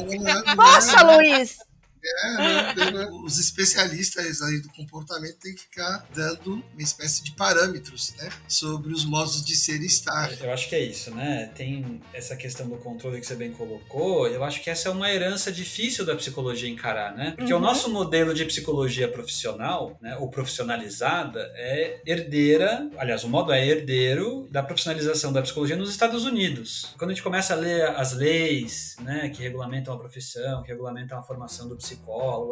Poxa, Luiz. É, né, os especialistas aí do comportamento têm que ficar dando uma espécie de parâmetros, né, sobre os modos de ser e estar. Eu acho que é isso, né? Tem essa questão do controle que você bem colocou. Eu acho que essa é uma herança difícil da psicologia encarar, né? Porque uhum. o nosso modelo de psicologia profissional, né, ou profissionalizada, é herdeira, aliás, o modo é herdeiro da profissionalização da psicologia nos Estados Unidos. Quando a gente começa a ler as leis, né, que regulamentam a profissão, que regulamentam a formação do psicólogo,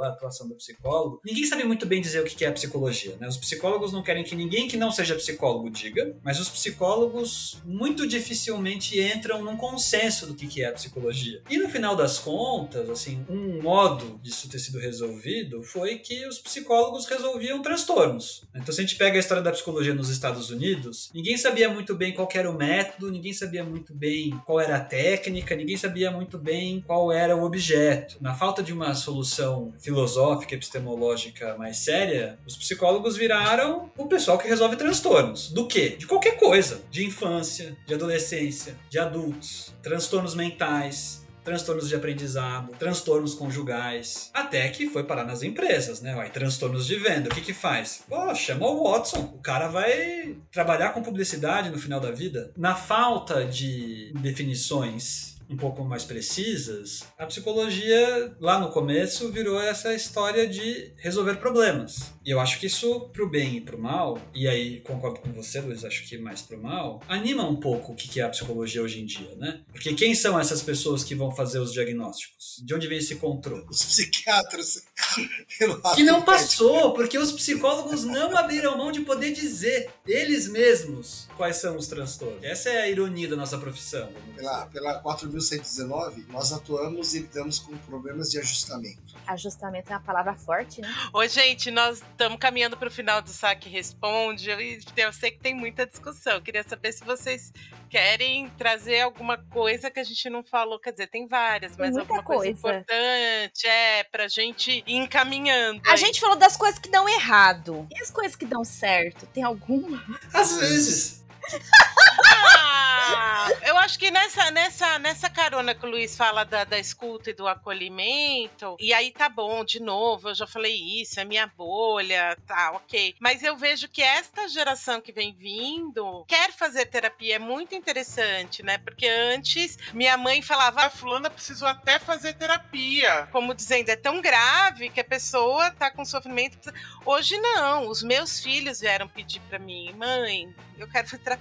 a atuação do psicólogo, ninguém sabe muito bem dizer o que é psicologia, né? Os psicólogos não querem que ninguém que não seja psicólogo diga, mas os psicólogos muito dificilmente entram num consenso do que é a psicologia. E no final das contas, assim, um modo disso ter sido resolvido foi que os psicólogos resolviam transtornos. Então, se a gente pega a história da psicologia nos Estados Unidos, ninguém sabia muito bem qual era o método, ninguém sabia muito bem qual era a técnica, ninguém sabia muito bem qual era o objeto. Na falta de uma solução filosófica, epistemológica mais séria, os psicólogos viraram o pessoal que resolve transtornos. Do quê? De qualquer coisa. De infância, de adolescência, de adultos, transtornos mentais, transtornos de aprendizado, transtornos conjugais, até que foi parar nas empresas, né? Vai, transtornos de venda. O que que faz? Pô, chama o Watson. O cara vai trabalhar com publicidade no final da vida. Na falta de definições um pouco mais precisas, a psicologia lá no começo virou essa história de resolver problemas. E eu acho que isso, pro bem e pro mal, e aí concordo com você, Luiz, acho que mais pro mal, anima um pouco o que é a psicologia hoje em dia, né? Porque quem são essas pessoas que vão fazer os diagnósticos? De onde vem esse controle? Os psiquiatras. (laughs) que não passou, porque os psicólogos não abriram mão de poder dizer eles mesmos quais são os transtornos. Essa é a ironia da nossa profissão. Pela, pela 4119, nós atuamos e lidamos com problemas de ajustamento. Ajustamento é uma palavra forte, né? Oi, gente, nós estamos caminhando para o final do Saque Responde. Eu, sei que tem muita discussão. Eu queria saber se vocês querem trazer alguma coisa que a gente não falou. Quer dizer, tem várias, mas alguma coisa. coisa importante é pra gente ir encaminhando. A aí. gente falou das coisas que dão errado. E as coisas que dão certo? Tem alguma? Às vezes. Ah, eu acho que nessa, nessa, nessa carona que o Luiz fala da, da escuta e do acolhimento, e aí tá bom, de novo, eu já falei isso, é minha bolha, tá, ok. Mas eu vejo que esta geração que vem vindo quer fazer terapia, é muito interessante, né? Porque antes minha mãe falava. A fulana precisou até fazer terapia. Como dizendo, é tão grave que a pessoa tá com sofrimento. Hoje não, os meus filhos vieram pedir para mim, mãe, eu quero fazer terapia.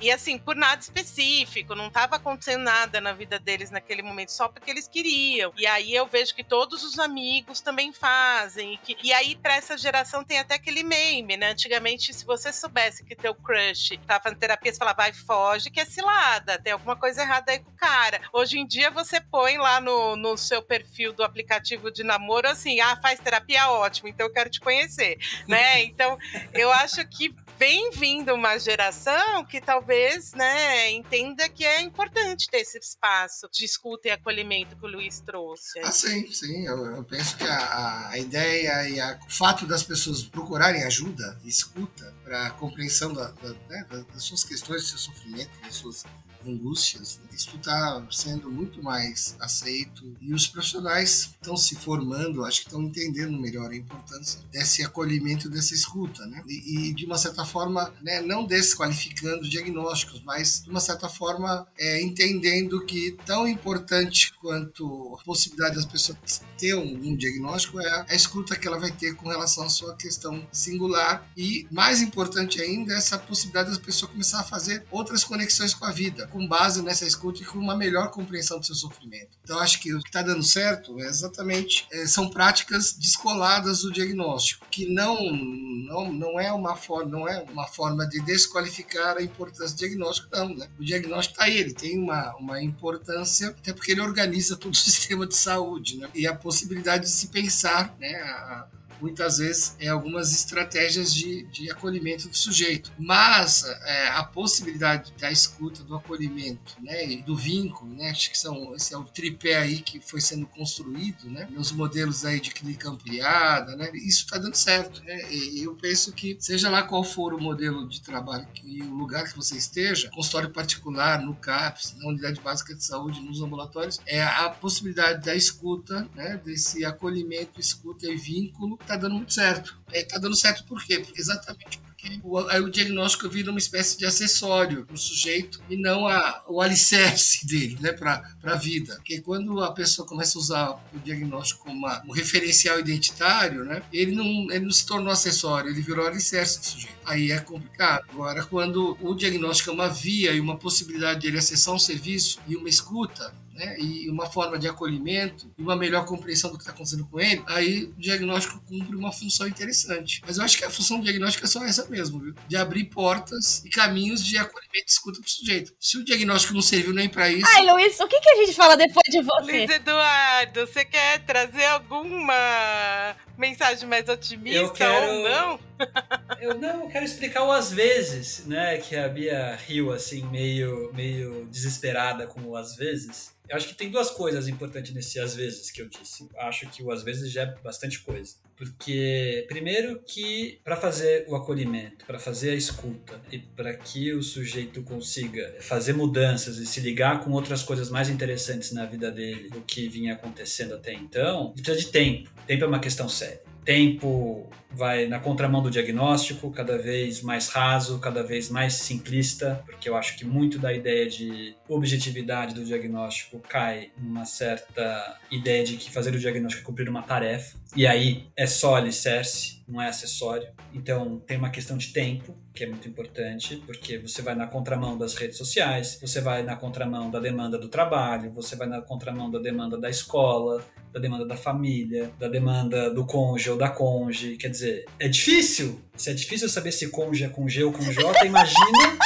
E assim, por nada específico, não estava acontecendo nada na vida deles naquele momento, só porque eles queriam. E aí eu vejo que todos os amigos também fazem. E, que, e aí, para essa geração, tem até aquele meme, né? Antigamente, se você soubesse que teu crush tá fazendo terapia, você falava, vai, foge, que é cilada, tem alguma coisa errada aí com o cara. Hoje em dia, você põe lá no, no seu perfil do aplicativo de namoro assim, ah, faz terapia, ótimo, então eu quero te conhecer, né? Então, eu acho que vem vindo uma geração que talvez, né, entenda que é importante ter esse espaço de escuta e acolhimento que o Luiz trouxe. Ah, sim, sim. Eu, eu penso que a, a ideia e a, o fato das pessoas procurarem ajuda, escuta, para compreensão da, da, né, das suas questões, do seu sofrimento, das suas angústias, né? isso está sendo muito mais aceito e os profissionais estão se formando, acho que estão entendendo melhor a importância desse acolhimento, dessa escuta, né? E, e de uma certa forma, né, não desqualificando diagnósticos, mas de uma certa forma é, entendendo que tão importante quanto a possibilidade das pessoas ter um, um diagnóstico é a, a escuta que ela vai ter com relação à sua questão singular e mais importante ainda essa possibilidade das pessoas começar a fazer outras conexões com a vida com base nessa escuta e com uma melhor compreensão do seu sofrimento. Então, acho que o que está dando certo é exatamente é, são práticas descoladas do diagnóstico, que não, não, não, é uma forma, não é uma forma de desqualificar a importância do diagnóstico, não. Né? O diagnóstico está aí, ele tem uma, uma importância, até porque ele organiza todo o (laughs) sistema de saúde né? e a possibilidade de se pensar né, a, muitas vezes, é, algumas estratégias de, de acolhimento do sujeito. Mas é, a possibilidade da escuta, do acolhimento né, e do vínculo, né, acho que são, esse é o tripé aí que foi sendo construído né, nos modelos aí de clínica ampliada, né, isso está dando certo. Né, e eu penso que, seja lá qual for o modelo de trabalho e o lugar que você esteja, consultório particular, no CAPS, na unidade básica de saúde, nos ambulatórios, é a possibilidade da escuta, né, desse acolhimento, escuta e vínculo, está dando muito certo. Está é, dando certo por quê? Exatamente porque o, aí o diagnóstico vira uma espécie de acessório para o sujeito e não a, o alicerce (laughs) dele né, para a vida. Porque quando a pessoa começa a usar o diagnóstico como uma, um referencial identitário, né, ele, não, ele não se tornou acessório, ele virou alicerce do sujeito. Aí é complicado. Agora, quando o diagnóstico é uma via e uma possibilidade de ele acessar um serviço e uma escuta, né, e uma forma de acolhimento e uma melhor compreensão do que está acontecendo com ele, aí o diagnóstico cumpre uma função interessante. Mas eu acho que a função do diagnóstico é só essa mesmo, viu? de abrir portas e caminhos de acolhimento e escuta para o sujeito. Se o diagnóstico não serviu nem para isso. Ai, Luiz, o que, que a gente fala depois de você? Luiz Eduardo, você quer trazer alguma mensagem mais otimista eu quero... ou não? (laughs) eu não, eu quero explicar o às vezes, né? Que a Bia riu assim, meio, meio desesperada com o às vezes. Eu acho que tem duas coisas importantes nesse às vezes que eu disse. Eu acho que o às vezes já é bastante coisa. Porque, primeiro, que para fazer o acolhimento, para fazer a escuta e para que o sujeito consiga fazer mudanças e se ligar com outras coisas mais interessantes na vida dele do que vinha acontecendo até então, precisa de tempo. Tempo é uma questão séria tempo vai na contramão do diagnóstico, cada vez mais raso, cada vez mais simplista, porque eu acho que muito da ideia de objetividade do diagnóstico cai numa certa ideia de que fazer o diagnóstico é cumprir uma tarefa, e aí é só alicerce, não é acessório. Então tem uma questão de tempo, que é muito importante, porque você vai na contramão das redes sociais, você vai na contramão da demanda do trabalho, você vai na contramão da demanda da escola, da demanda da família, da demanda do cônjuge ou da conge. Quer dizer, é difícil. Se é difícil saber se cônjuge é com G ou com J, (laughs) imagina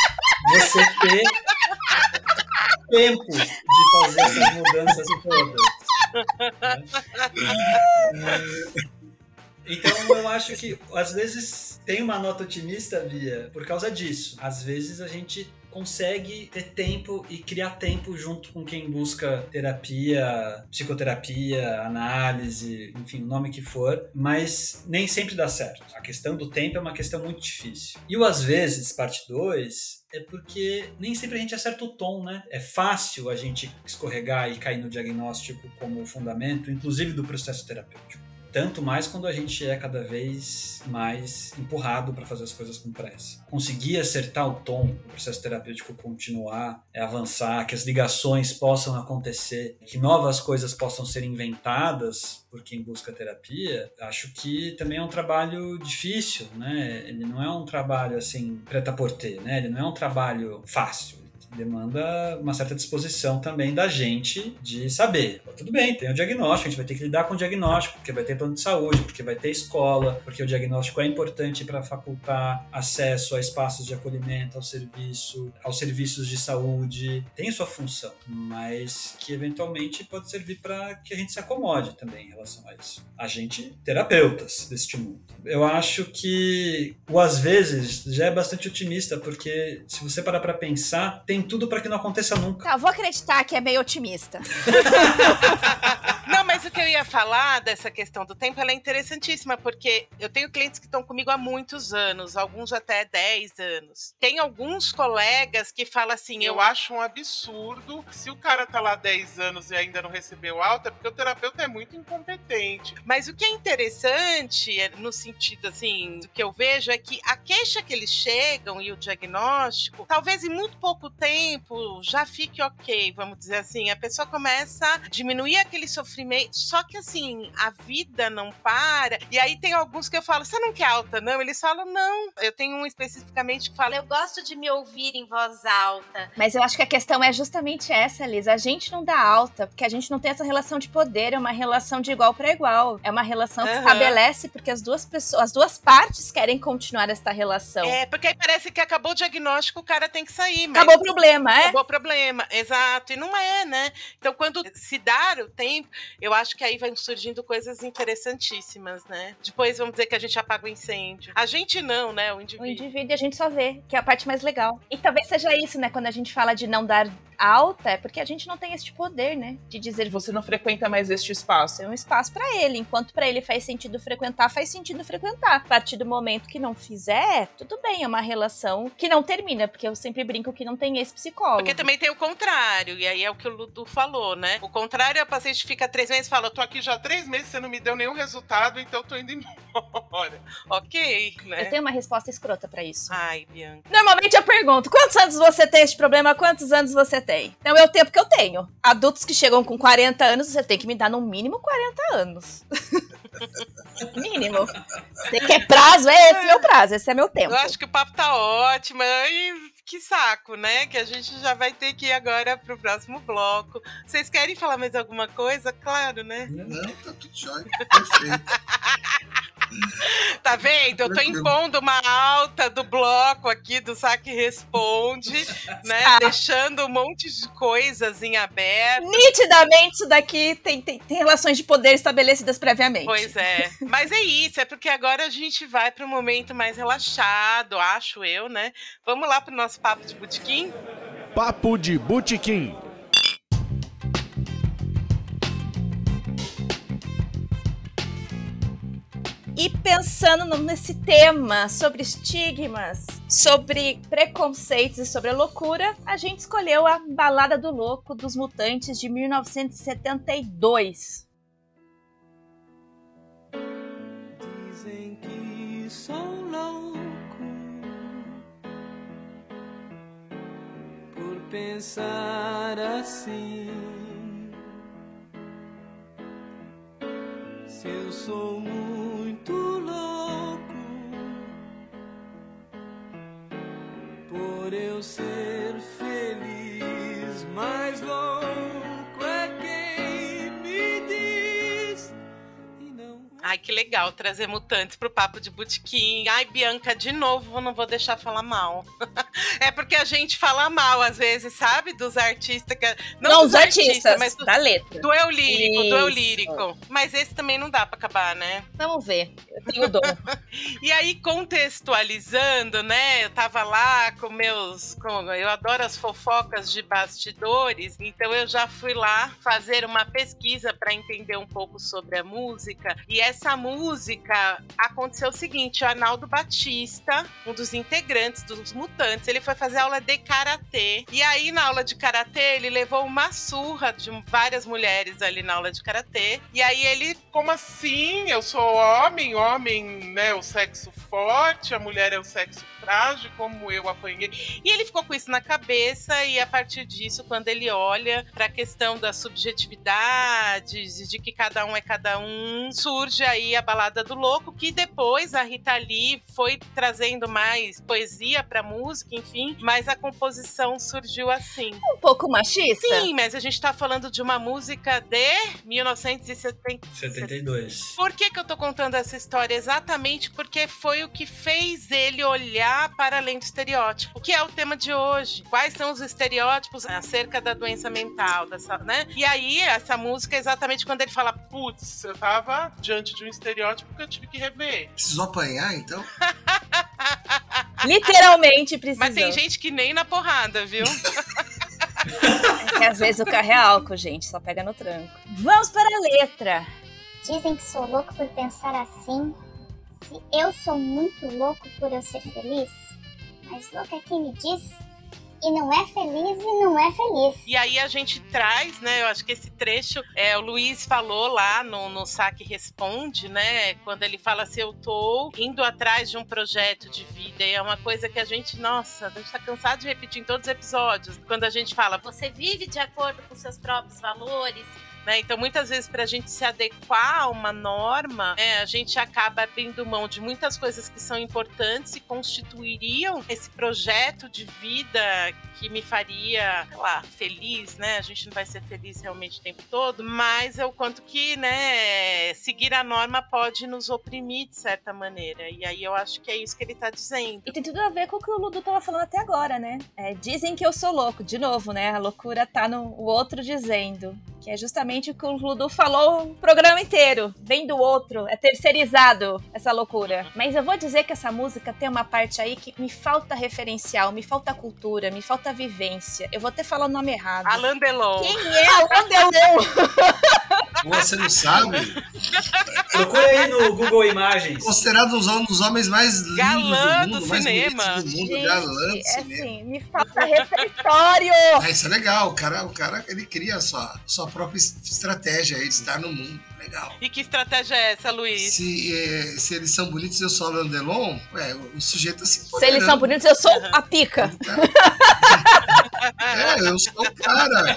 você ter tempo de fazer essas mudanças todas. (laughs) Então eu acho que às vezes tem uma nota otimista, Bia, por causa disso. Às vezes a gente consegue ter tempo e criar tempo junto com quem busca terapia, psicoterapia, análise, enfim, o nome que for, mas nem sempre dá certo. A questão do tempo é uma questão muito difícil. E o às vezes, parte 2, é porque nem sempre a gente acerta o tom, né? É fácil a gente escorregar e cair no diagnóstico como fundamento, inclusive do processo terapêutico. Tanto mais quando a gente é cada vez mais empurrado para fazer as coisas com pressa. Conseguir acertar o tom, o processo terapêutico continuar, é avançar, que as ligações possam acontecer, que novas coisas possam ser inventadas por quem busca terapia, acho que também é um trabalho difícil, né? Ele não é um trabalho assim, preta por ter, né? Ele não é um trabalho fácil demanda uma certa disposição também da gente de saber. Tudo bem, tem o diagnóstico, a gente vai ter que lidar com o diagnóstico, porque vai ter plano de saúde, porque vai ter escola, porque o diagnóstico é importante para facultar acesso a espaços de acolhimento, ao serviço, aos serviços de saúde. Tem sua função, mas que eventualmente pode servir para que a gente se acomode também em relação a isso. A gente, terapeutas deste mundo. Eu acho que o às vezes já é bastante otimista, porque se você parar para pensar, tem tudo para que não aconteça nunca. Tá, vou acreditar que é meio otimista. (laughs) (laughs) Não, mas o que eu ia falar dessa questão do tempo, ela é interessantíssima, porque eu tenho clientes que estão comigo há muitos anos, alguns até 10 anos. Tem alguns colegas que falam assim, eu, eu acho um absurdo se o cara tá lá 10 anos e ainda não recebeu alta, porque o terapeuta é muito incompetente. Mas o que é interessante, é, no sentido assim, do que eu vejo, é que a queixa que eles chegam e o diagnóstico, talvez em muito pouco tempo já fique ok, vamos dizer assim. A pessoa começa a diminuir aquele sofrimento. Só que assim, a vida não para. E aí tem alguns que eu falo, você não quer alta, não? Eles falam, não. Eu tenho um especificamente que fala, eu gosto de me ouvir em voz alta. Mas eu acho que a questão é justamente essa, Liz. A gente não dá alta, porque a gente não tem essa relação de poder, é uma relação de igual para igual. É uma relação que uhum. estabelece porque as duas pessoas, as duas partes querem continuar esta relação. É, porque aí parece que acabou o diagnóstico, o cara tem que sair. Mas... Acabou o problema, é? Acabou o problema, exato. E não é, né? Então, quando se dar o tempo, eu eu acho que aí vão surgindo coisas interessantíssimas, né? Depois vamos dizer que a gente apaga o incêndio. A gente não, né? O indivíduo. O indivíduo a gente só vê, que é a parte mais legal. E talvez seja isso, né? Quando a gente fala de não dar alta, é porque a gente não tem esse poder, né? De dizer você não frequenta mais este espaço. É um espaço para ele. Enquanto para ele faz sentido frequentar, faz sentido frequentar. A partir do momento que não fizer, tudo bem, é uma relação que não termina, porque eu sempre brinco que não tem esse psicólogo. Porque também tem o contrário, e aí é o que o Ludo falou, né? O contrário é a paciente fica três meses e fala: tô aqui já há três meses, você não me deu nenhum resultado, então eu tô indo embora. (laughs) ok, né? Eu tenho uma resposta escrota para isso. Ai, Bianca. Normalmente eu pergunto: quantos anos você tem este problema? Quantos anos você tem? Então é o tempo que eu tenho. Adultos que chegam com 40 anos, você tem que me dar no mínimo 40 anos. (laughs) mínimo. Você quer prazo? É esse meu prazo, esse é meu tempo. Eu acho que o papo tá ótimo. E que saco, né? Que a gente já vai ter que ir agora pro próximo bloco. Vocês querem falar mais alguma coisa? Claro, né? Não, tá tudo jóia. Perfeito. (laughs) Tá vendo? Eu tô impondo uma alta do bloco aqui do Saque Responde, né? Ah. Deixando um monte de coisas em aberto. Nitidamente, isso daqui tem, tem, tem relações de poder estabelecidas previamente. Pois é. Mas é isso, é porque agora a gente vai para um momento mais relaxado, acho eu, né? Vamos lá pro nosso papo de botequim? Papo de Botequim. E pensando nesse tema sobre estigmas, sobre preconceitos e sobre a loucura, a gente escolheu a Balada do Louco dos Mutantes de 1972. Dizem que sou louco por pensar assim. Se eu sou muito por eu ser Ai, que legal trazer mutantes pro papo de botequim. Ai, Bianca, de novo, não vou deixar falar mal. (laughs) é porque a gente fala mal, às vezes, sabe? Dos artistas. Que... Não, Não, dos os artistas, mas do, da letra. do eu lírico, do eu Isso. lírico. Mas esse também não dá pra acabar, né? Vamos ver. Eu tenho dom. (laughs) E aí, contextualizando, né? Eu tava lá com meus. Com, eu adoro as fofocas de bastidores, então eu já fui lá fazer uma pesquisa para entender um pouco sobre a música. E essa música aconteceu o seguinte: o Arnaldo Batista, um dos integrantes dos Mutantes, ele foi fazer aula de karatê. E aí, na aula de karatê, ele levou uma surra de várias mulheres ali na aula de karatê. E aí ele Como assim? Eu sou homem, homem, né? O sexo forte, a mulher é o sexo frágil, como eu apanhei. E ele ficou com isso na cabeça, e a partir disso, quando ele olha para a questão das subjetividades e de que cada um é cada um, surge aí a balada do louco, que depois a Rita Lee foi trazendo mais poesia para música, enfim, mas a composição surgiu assim. Um pouco machista? Sim, mas a gente tá falando de uma música de 1970. 72. Por que, que eu tô contando essa história? Exatamente porque foi o que fez ele olhar para além do estereótipo, que é o tema de hoje. Quais são os estereótipos acerca da doença mental, dessa, né? E aí, essa música é exatamente quando ele fala, Putz, eu tava diante de um estereótipo que eu tive que rever. Precisou apanhar, então? (laughs) Literalmente precisou. mas tem gente que nem na porrada, viu? (laughs) É que às vezes o carro é álcool, gente, só pega no tranco. Vamos para a letra. Dizem que sou louco por pensar assim. Se eu sou muito louco por eu ser feliz, mas louco é quem me diz. E não é feliz e não é feliz. E aí a gente traz, né? Eu acho que esse trecho, é, o Luiz falou lá no, no Saque Responde, né? Quando ele fala assim, eu tô indo atrás de um projeto de vida. E é uma coisa que a gente, nossa, a gente tá cansado de repetir em todos os episódios. Quando a gente fala, você vive de acordo com seus próprios valores. Né? Então, muitas vezes, para a gente se adequar a uma norma, né, a gente acaba abrindo mão de muitas coisas que são importantes e constituiriam esse projeto de vida que me faria, sei lá, feliz, né? A gente não vai ser feliz realmente o tempo todo, mas é o quanto que, né, seguir a norma pode nos oprimir de certa maneira. E aí eu acho que é isso que ele tá dizendo. E tem tudo a ver com o que o Ludo tava falando até agora, né? É, dizem que eu sou louco, de novo, né? A loucura tá no o outro dizendo. Que é justamente o que o Ludu falou o programa inteiro. Vem do outro, é terceirizado essa loucura. Mas eu vou dizer que essa música tem uma parte aí que me falta referencial, me falta cultura, me falta vivência. Eu vou até falar o nome errado. Alain Delon. Quem é Alain Delon? (laughs) Você não sabe? Procura aí no Google Imagens. Considerado um dos homens mais lindos Galã do mundo, do mais cinema. bonitos do mundo, Gente, galã do é cinema. assim, me falta repertório. Ah, isso é legal, o cara, o cara ele cria a sua, sua própria es- estratégia aí de estar no mundo. Legal. E que estratégia é essa, Luiz? Se, eh, se eles são bonitos e eu sou Alain Delon, ué, o, o sujeito tá se Se eles são bonitos, eu sou a pica. (laughs) É, eu sou o cara.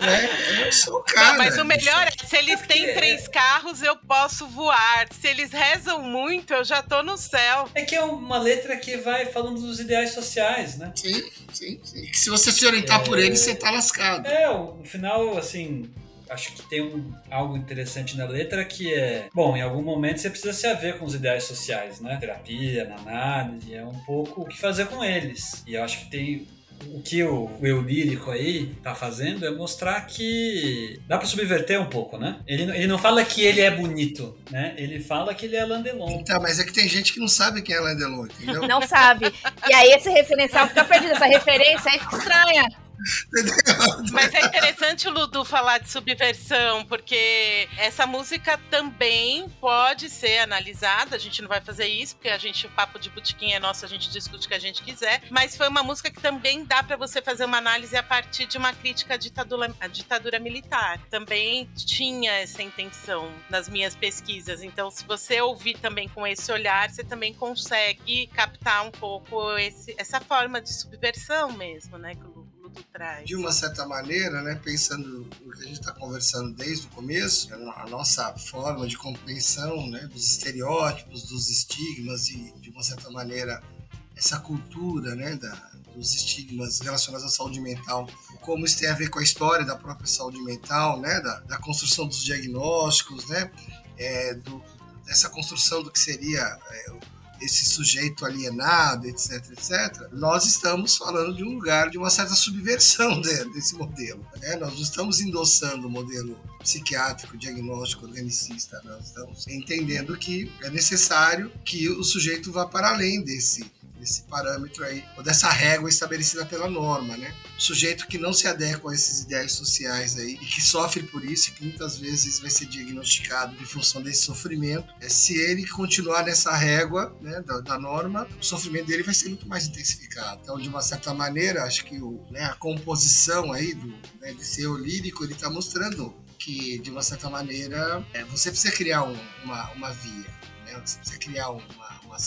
É, eu sou o cara. Não, mas o melhor é, se eles têm três carros, eu posso voar. Se eles rezam muito, eu já tô no céu. É que é uma letra que vai falando dos ideais sociais, né? Sim, sim, sim. Que se você se orientar por ele, você tá lascado. É, no final, assim, acho que tem um, algo interessante na letra que é. Bom, em algum momento você precisa se haver com os ideais sociais, né? Terapia, na análise, é um pouco o que fazer com eles. E eu acho que tem. O que o, o eu lírico aí tá fazendo é mostrar que dá pra subverter um pouco, né? Ele, ele não fala que ele é bonito, né? Ele fala que ele é Landelon. Tá, mas é que tem gente que não sabe quem é Alain Delon, entendeu? Não sabe. E aí esse referencial fica perdido. Essa referência aí fica estranha. (laughs) Mas é interessante o Ludu falar de subversão, porque essa música também pode ser analisada. A gente não vai fazer isso, porque a gente, o papo de botiquim é nosso, a gente discute o que a gente quiser. Mas foi uma música que também dá para você fazer uma análise a partir de uma crítica à ditadura, à ditadura militar. Também tinha essa intenção nas minhas pesquisas. Então, se você ouvir também com esse olhar, você também consegue captar um pouco esse, essa forma de subversão mesmo, né? Ludu traz. de uma certa maneira, né, pensando no que a gente está conversando desde o começo, a nossa forma de compreensão né, dos estereótipos, dos estigmas e, de uma certa maneira, essa cultura né, da, dos estigmas relacionados à saúde mental, como isso tem a ver com a história da própria saúde mental, né, da, da construção dos diagnósticos, né, é, do, dessa construção do que seria é, esse sujeito alienado, etc, etc, nós estamos falando de um lugar de uma certa subversão de- desse modelo. né? Nós não estamos endossando o modelo psiquiátrico, diagnóstico, organicista, nós estamos entendendo que é necessário que o sujeito vá para além desse desse parâmetro aí, ou dessa régua estabelecida pela norma, né? O sujeito que não se adequa a esses ideais sociais aí e que sofre por isso e que muitas vezes vai ser diagnosticado em função desse sofrimento, é, se ele continuar nessa régua né, da, da norma, o sofrimento dele vai ser muito mais intensificado. Então, de uma certa maneira, acho que o, né, a composição aí do, né, desse eu lírico, ele está mostrando que, de uma certa maneira, é, você precisa criar um- uma, uma via, né? você precisa criar uma, uma,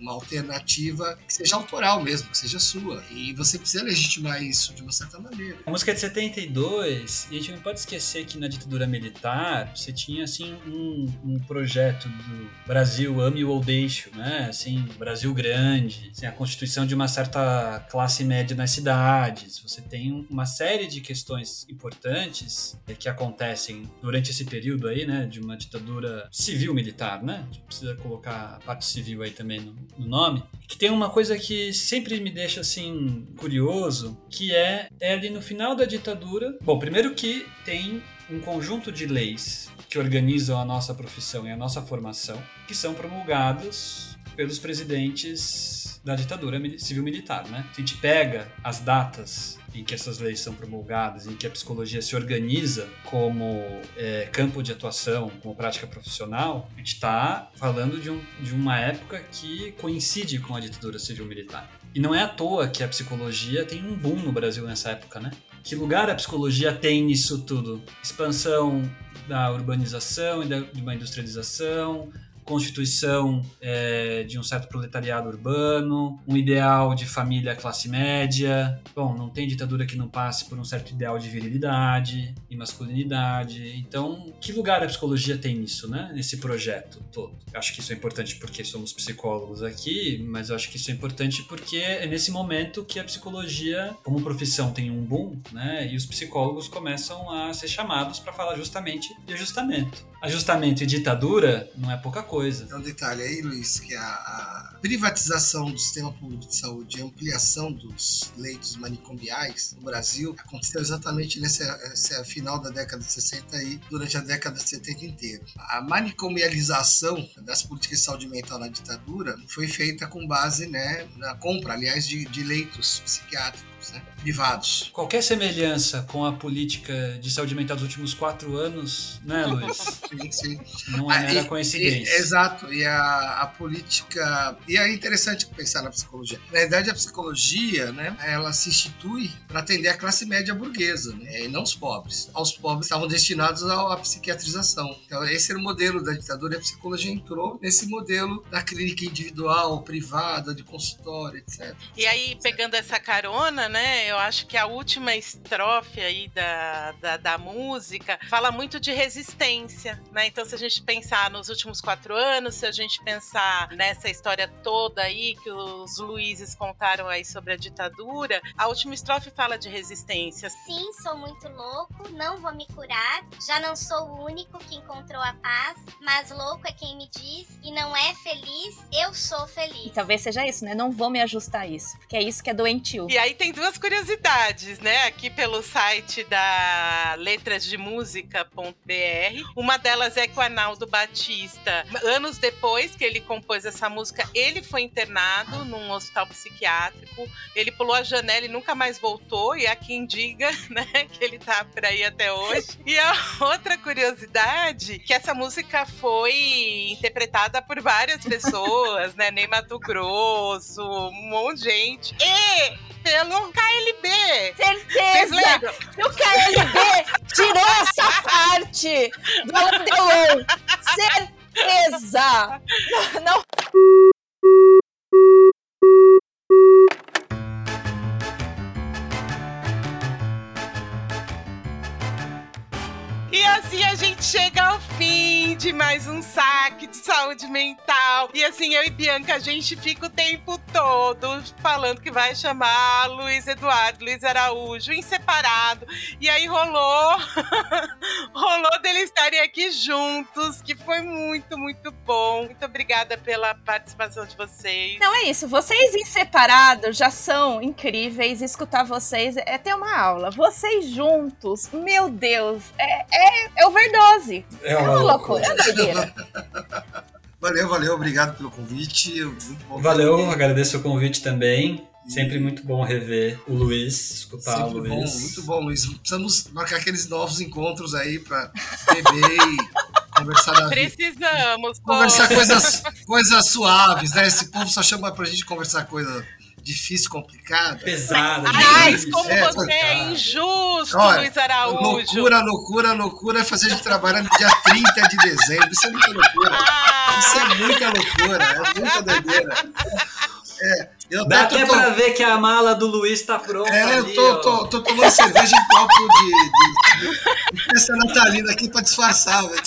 uma alternativa que seja autoral mesmo, que seja sua. E você precisa legitimar isso de uma certa maneira. A música é de 72, e a gente não pode esquecer que na ditadura militar você tinha assim um, um projeto do Brasil ame ou deixe, né? Assim, Brasil grande, assim, a constituição de uma certa classe média nas cidades. Você tem uma série de questões importantes que acontecem durante esse período aí, né? De uma ditadura civil-militar, né? A gente precisa colocar a parte civil aí também no, no nome. Que tem uma coisa que sempre me deixa assim curioso, que é, é ali no final da ditadura. Bom, primeiro que tem um conjunto de leis que organizam a nossa profissão e a nossa formação, que são promulgados pelos presidentes da ditadura mili- civil-militar, né? Se a gente pega as datas em que essas leis são promulgadas, em que a psicologia se organiza como é, campo de atuação, como prática profissional, a gente está falando de, um, de uma época que coincide com a ditadura civil-militar. E não é à toa que a psicologia tem um boom no Brasil nessa época, né? Que lugar a psicologia tem nisso tudo? Expansão da urbanização e da, de uma industrialização, constituição é, de um certo proletariado urbano, um ideal de família classe média. Bom, não tem ditadura que não passe por um certo ideal de virilidade e masculinidade. Então, que lugar a psicologia tem nisso, né? Nesse projeto todo. Acho que isso é importante porque somos psicólogos aqui, mas eu acho que isso é importante porque é nesse momento que a psicologia, como profissão, tem um boom, né? E os psicólogos começam a ser chamados para falar justamente de ajustamento. Ajustamento e ditadura não é pouca coisa. Coisa. Tem um detalhe aí, Luiz, que a, a privatização do sistema público de saúde e ampliação dos leitos manicomiais no Brasil aconteceu exatamente nesse, nesse final da década de 60 e durante a década de 70 inteira. A manicomialização das políticas de saúde mental na ditadura foi feita com base né, na compra, aliás, de, de leitos psiquiátricos né, privados. Qualquer semelhança com a política de saúde mental dos últimos quatro anos, né, Luiz? (laughs) Sim, sim. Não é Ah, mera e- coincidência. e- exato. E a, a política. E é interessante pensar na psicologia. Na verdade, a psicologia, né, ela se institui para atender a classe média burguesa, né, e não os pobres. Os pobres estavam destinados à, à psiquiatrização. Então, esse era o modelo da ditadura e a psicologia entrou nesse modelo da clínica individual, privada, de consultório, etc. E aí, pegando essa carona, né, eu acho que a última estrofe aí da, da, da música fala muito de resistência, né? Então, se a gente pensar nos últimos quatro anos, se a gente pensar nessa história toda aí que os Luizes contaram aí sobre a ditadura, a última estrofe fala de resistência. Sim, sou muito louco, não vou me curar. Já não sou o único que encontrou a paz, mas louco é quem me diz e não é feliz, eu sou feliz. E talvez seja isso, né? Não vou me ajustar a isso. Porque é isso que é doentio. E aí tem duas curiosidades, né? Aqui pelo site da letrasdemusica.br. Uma delas é que o Arnaldo Batista, anos depois que ele compôs essa música, ele foi internado num hospital psiquiátrico. Ele pulou a janela e nunca mais voltou. E há quem diga, (laughs) né, que ele tá por aí até hoje. E a outra curiosidade, que essa música foi interpretada por várias pessoas, né? Ney Mato Grosso, um monte de gente. E pelo KLB. Vocês Certeza! lembram? E o KLB tirou essa parte do Adelon. Certeza! Não. E assim a gente chega ao fim de mais um saque de saúde mental. E assim, eu e Bianca, a gente fica o tempo todo falando que vai chamar Luiz Eduardo, Luiz Araújo, em separado. E aí rolou, (laughs) rolou deles estarem aqui juntos, que foi muito, muito bom. Muito obrigada pela participação de vocês. Não é isso. Vocês em separado já são incríveis. Escutar vocês é ter uma aula. Vocês juntos, meu Deus, é, é, é overdose. É É uma loucura, é doideira. Valeu, valeu, obrigado pelo convite. Muito bom. Valeu, agradeço o convite também. Sempre muito bom rever o Luiz, escutar o Sempre bom, Luiz. muito bom, Luiz. Precisamos marcar aqueles novos encontros aí para beber e (laughs) conversar da vida. Precisamos. Conversar pô. coisas, coisas suaves, né? Esse povo só chama pra gente conversar coisa difícil, complicada. Pesada. Aliás, difícil. como É, você é cara. injusto, Olha, Luiz Araújo. Loucura, loucura, loucura é fazer a gente trabalhar no dia 30 de dezembro. Isso é muita loucura. Isso Ah, é muita loucura, é muita doideira. É, eu Dá até tô, pra ver que a mala do Luiz tá pronta é, eu ali, tô, ó. tô, tô tomando cerveja em copo de, de, de festa natalina aqui pra disfarçar. velho.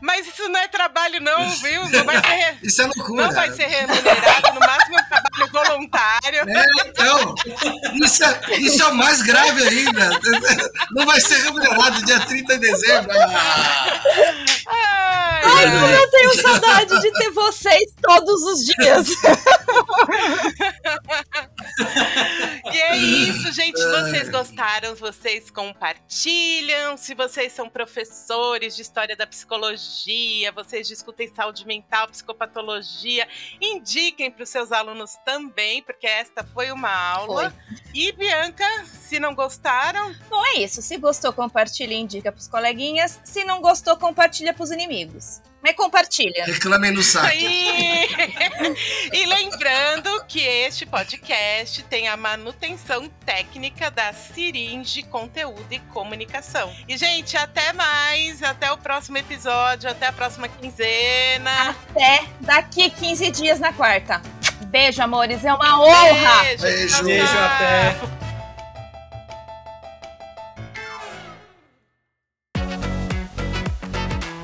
mas isso não é trabalho, não, viu? Não vai ser, Isso é loucura. não vai ser remunerado, no máximo é um trabalho voluntário. É, então, isso é, isso é o mais grave ainda. Não vai ser remunerado dia 30 de dezembro. Ah, Ai, Ai, como eu tenho saudade de ter vocês todos os dias. (laughs) E é isso, gente. Se vocês gostaram, vocês compartilham. Se vocês são professores de história da psicologia, vocês discutem saúde mental, psicopatologia, indiquem para os seus alunos também, porque esta foi uma aula. E Bianca, se não gostaram, Bom, é isso. Se gostou, compartilha e indica pros coleguinhas. Se não gostou, compartilha pros inimigos. Mas compartilha. reclamem no saque. (laughs) E... e lembrando que este podcast tem a manutenção técnica da Siringe Conteúdo e Comunicação. E, gente, até mais. Até o próximo episódio. Até a próxima quinzena. Até daqui 15 dias na quarta. Beijo, amores. É uma honra. Beijo. Beijo. até.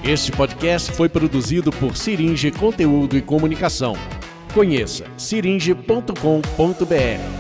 Este podcast foi produzido por Siringe Conteúdo e Comunicação. Conheça siringe.com.br.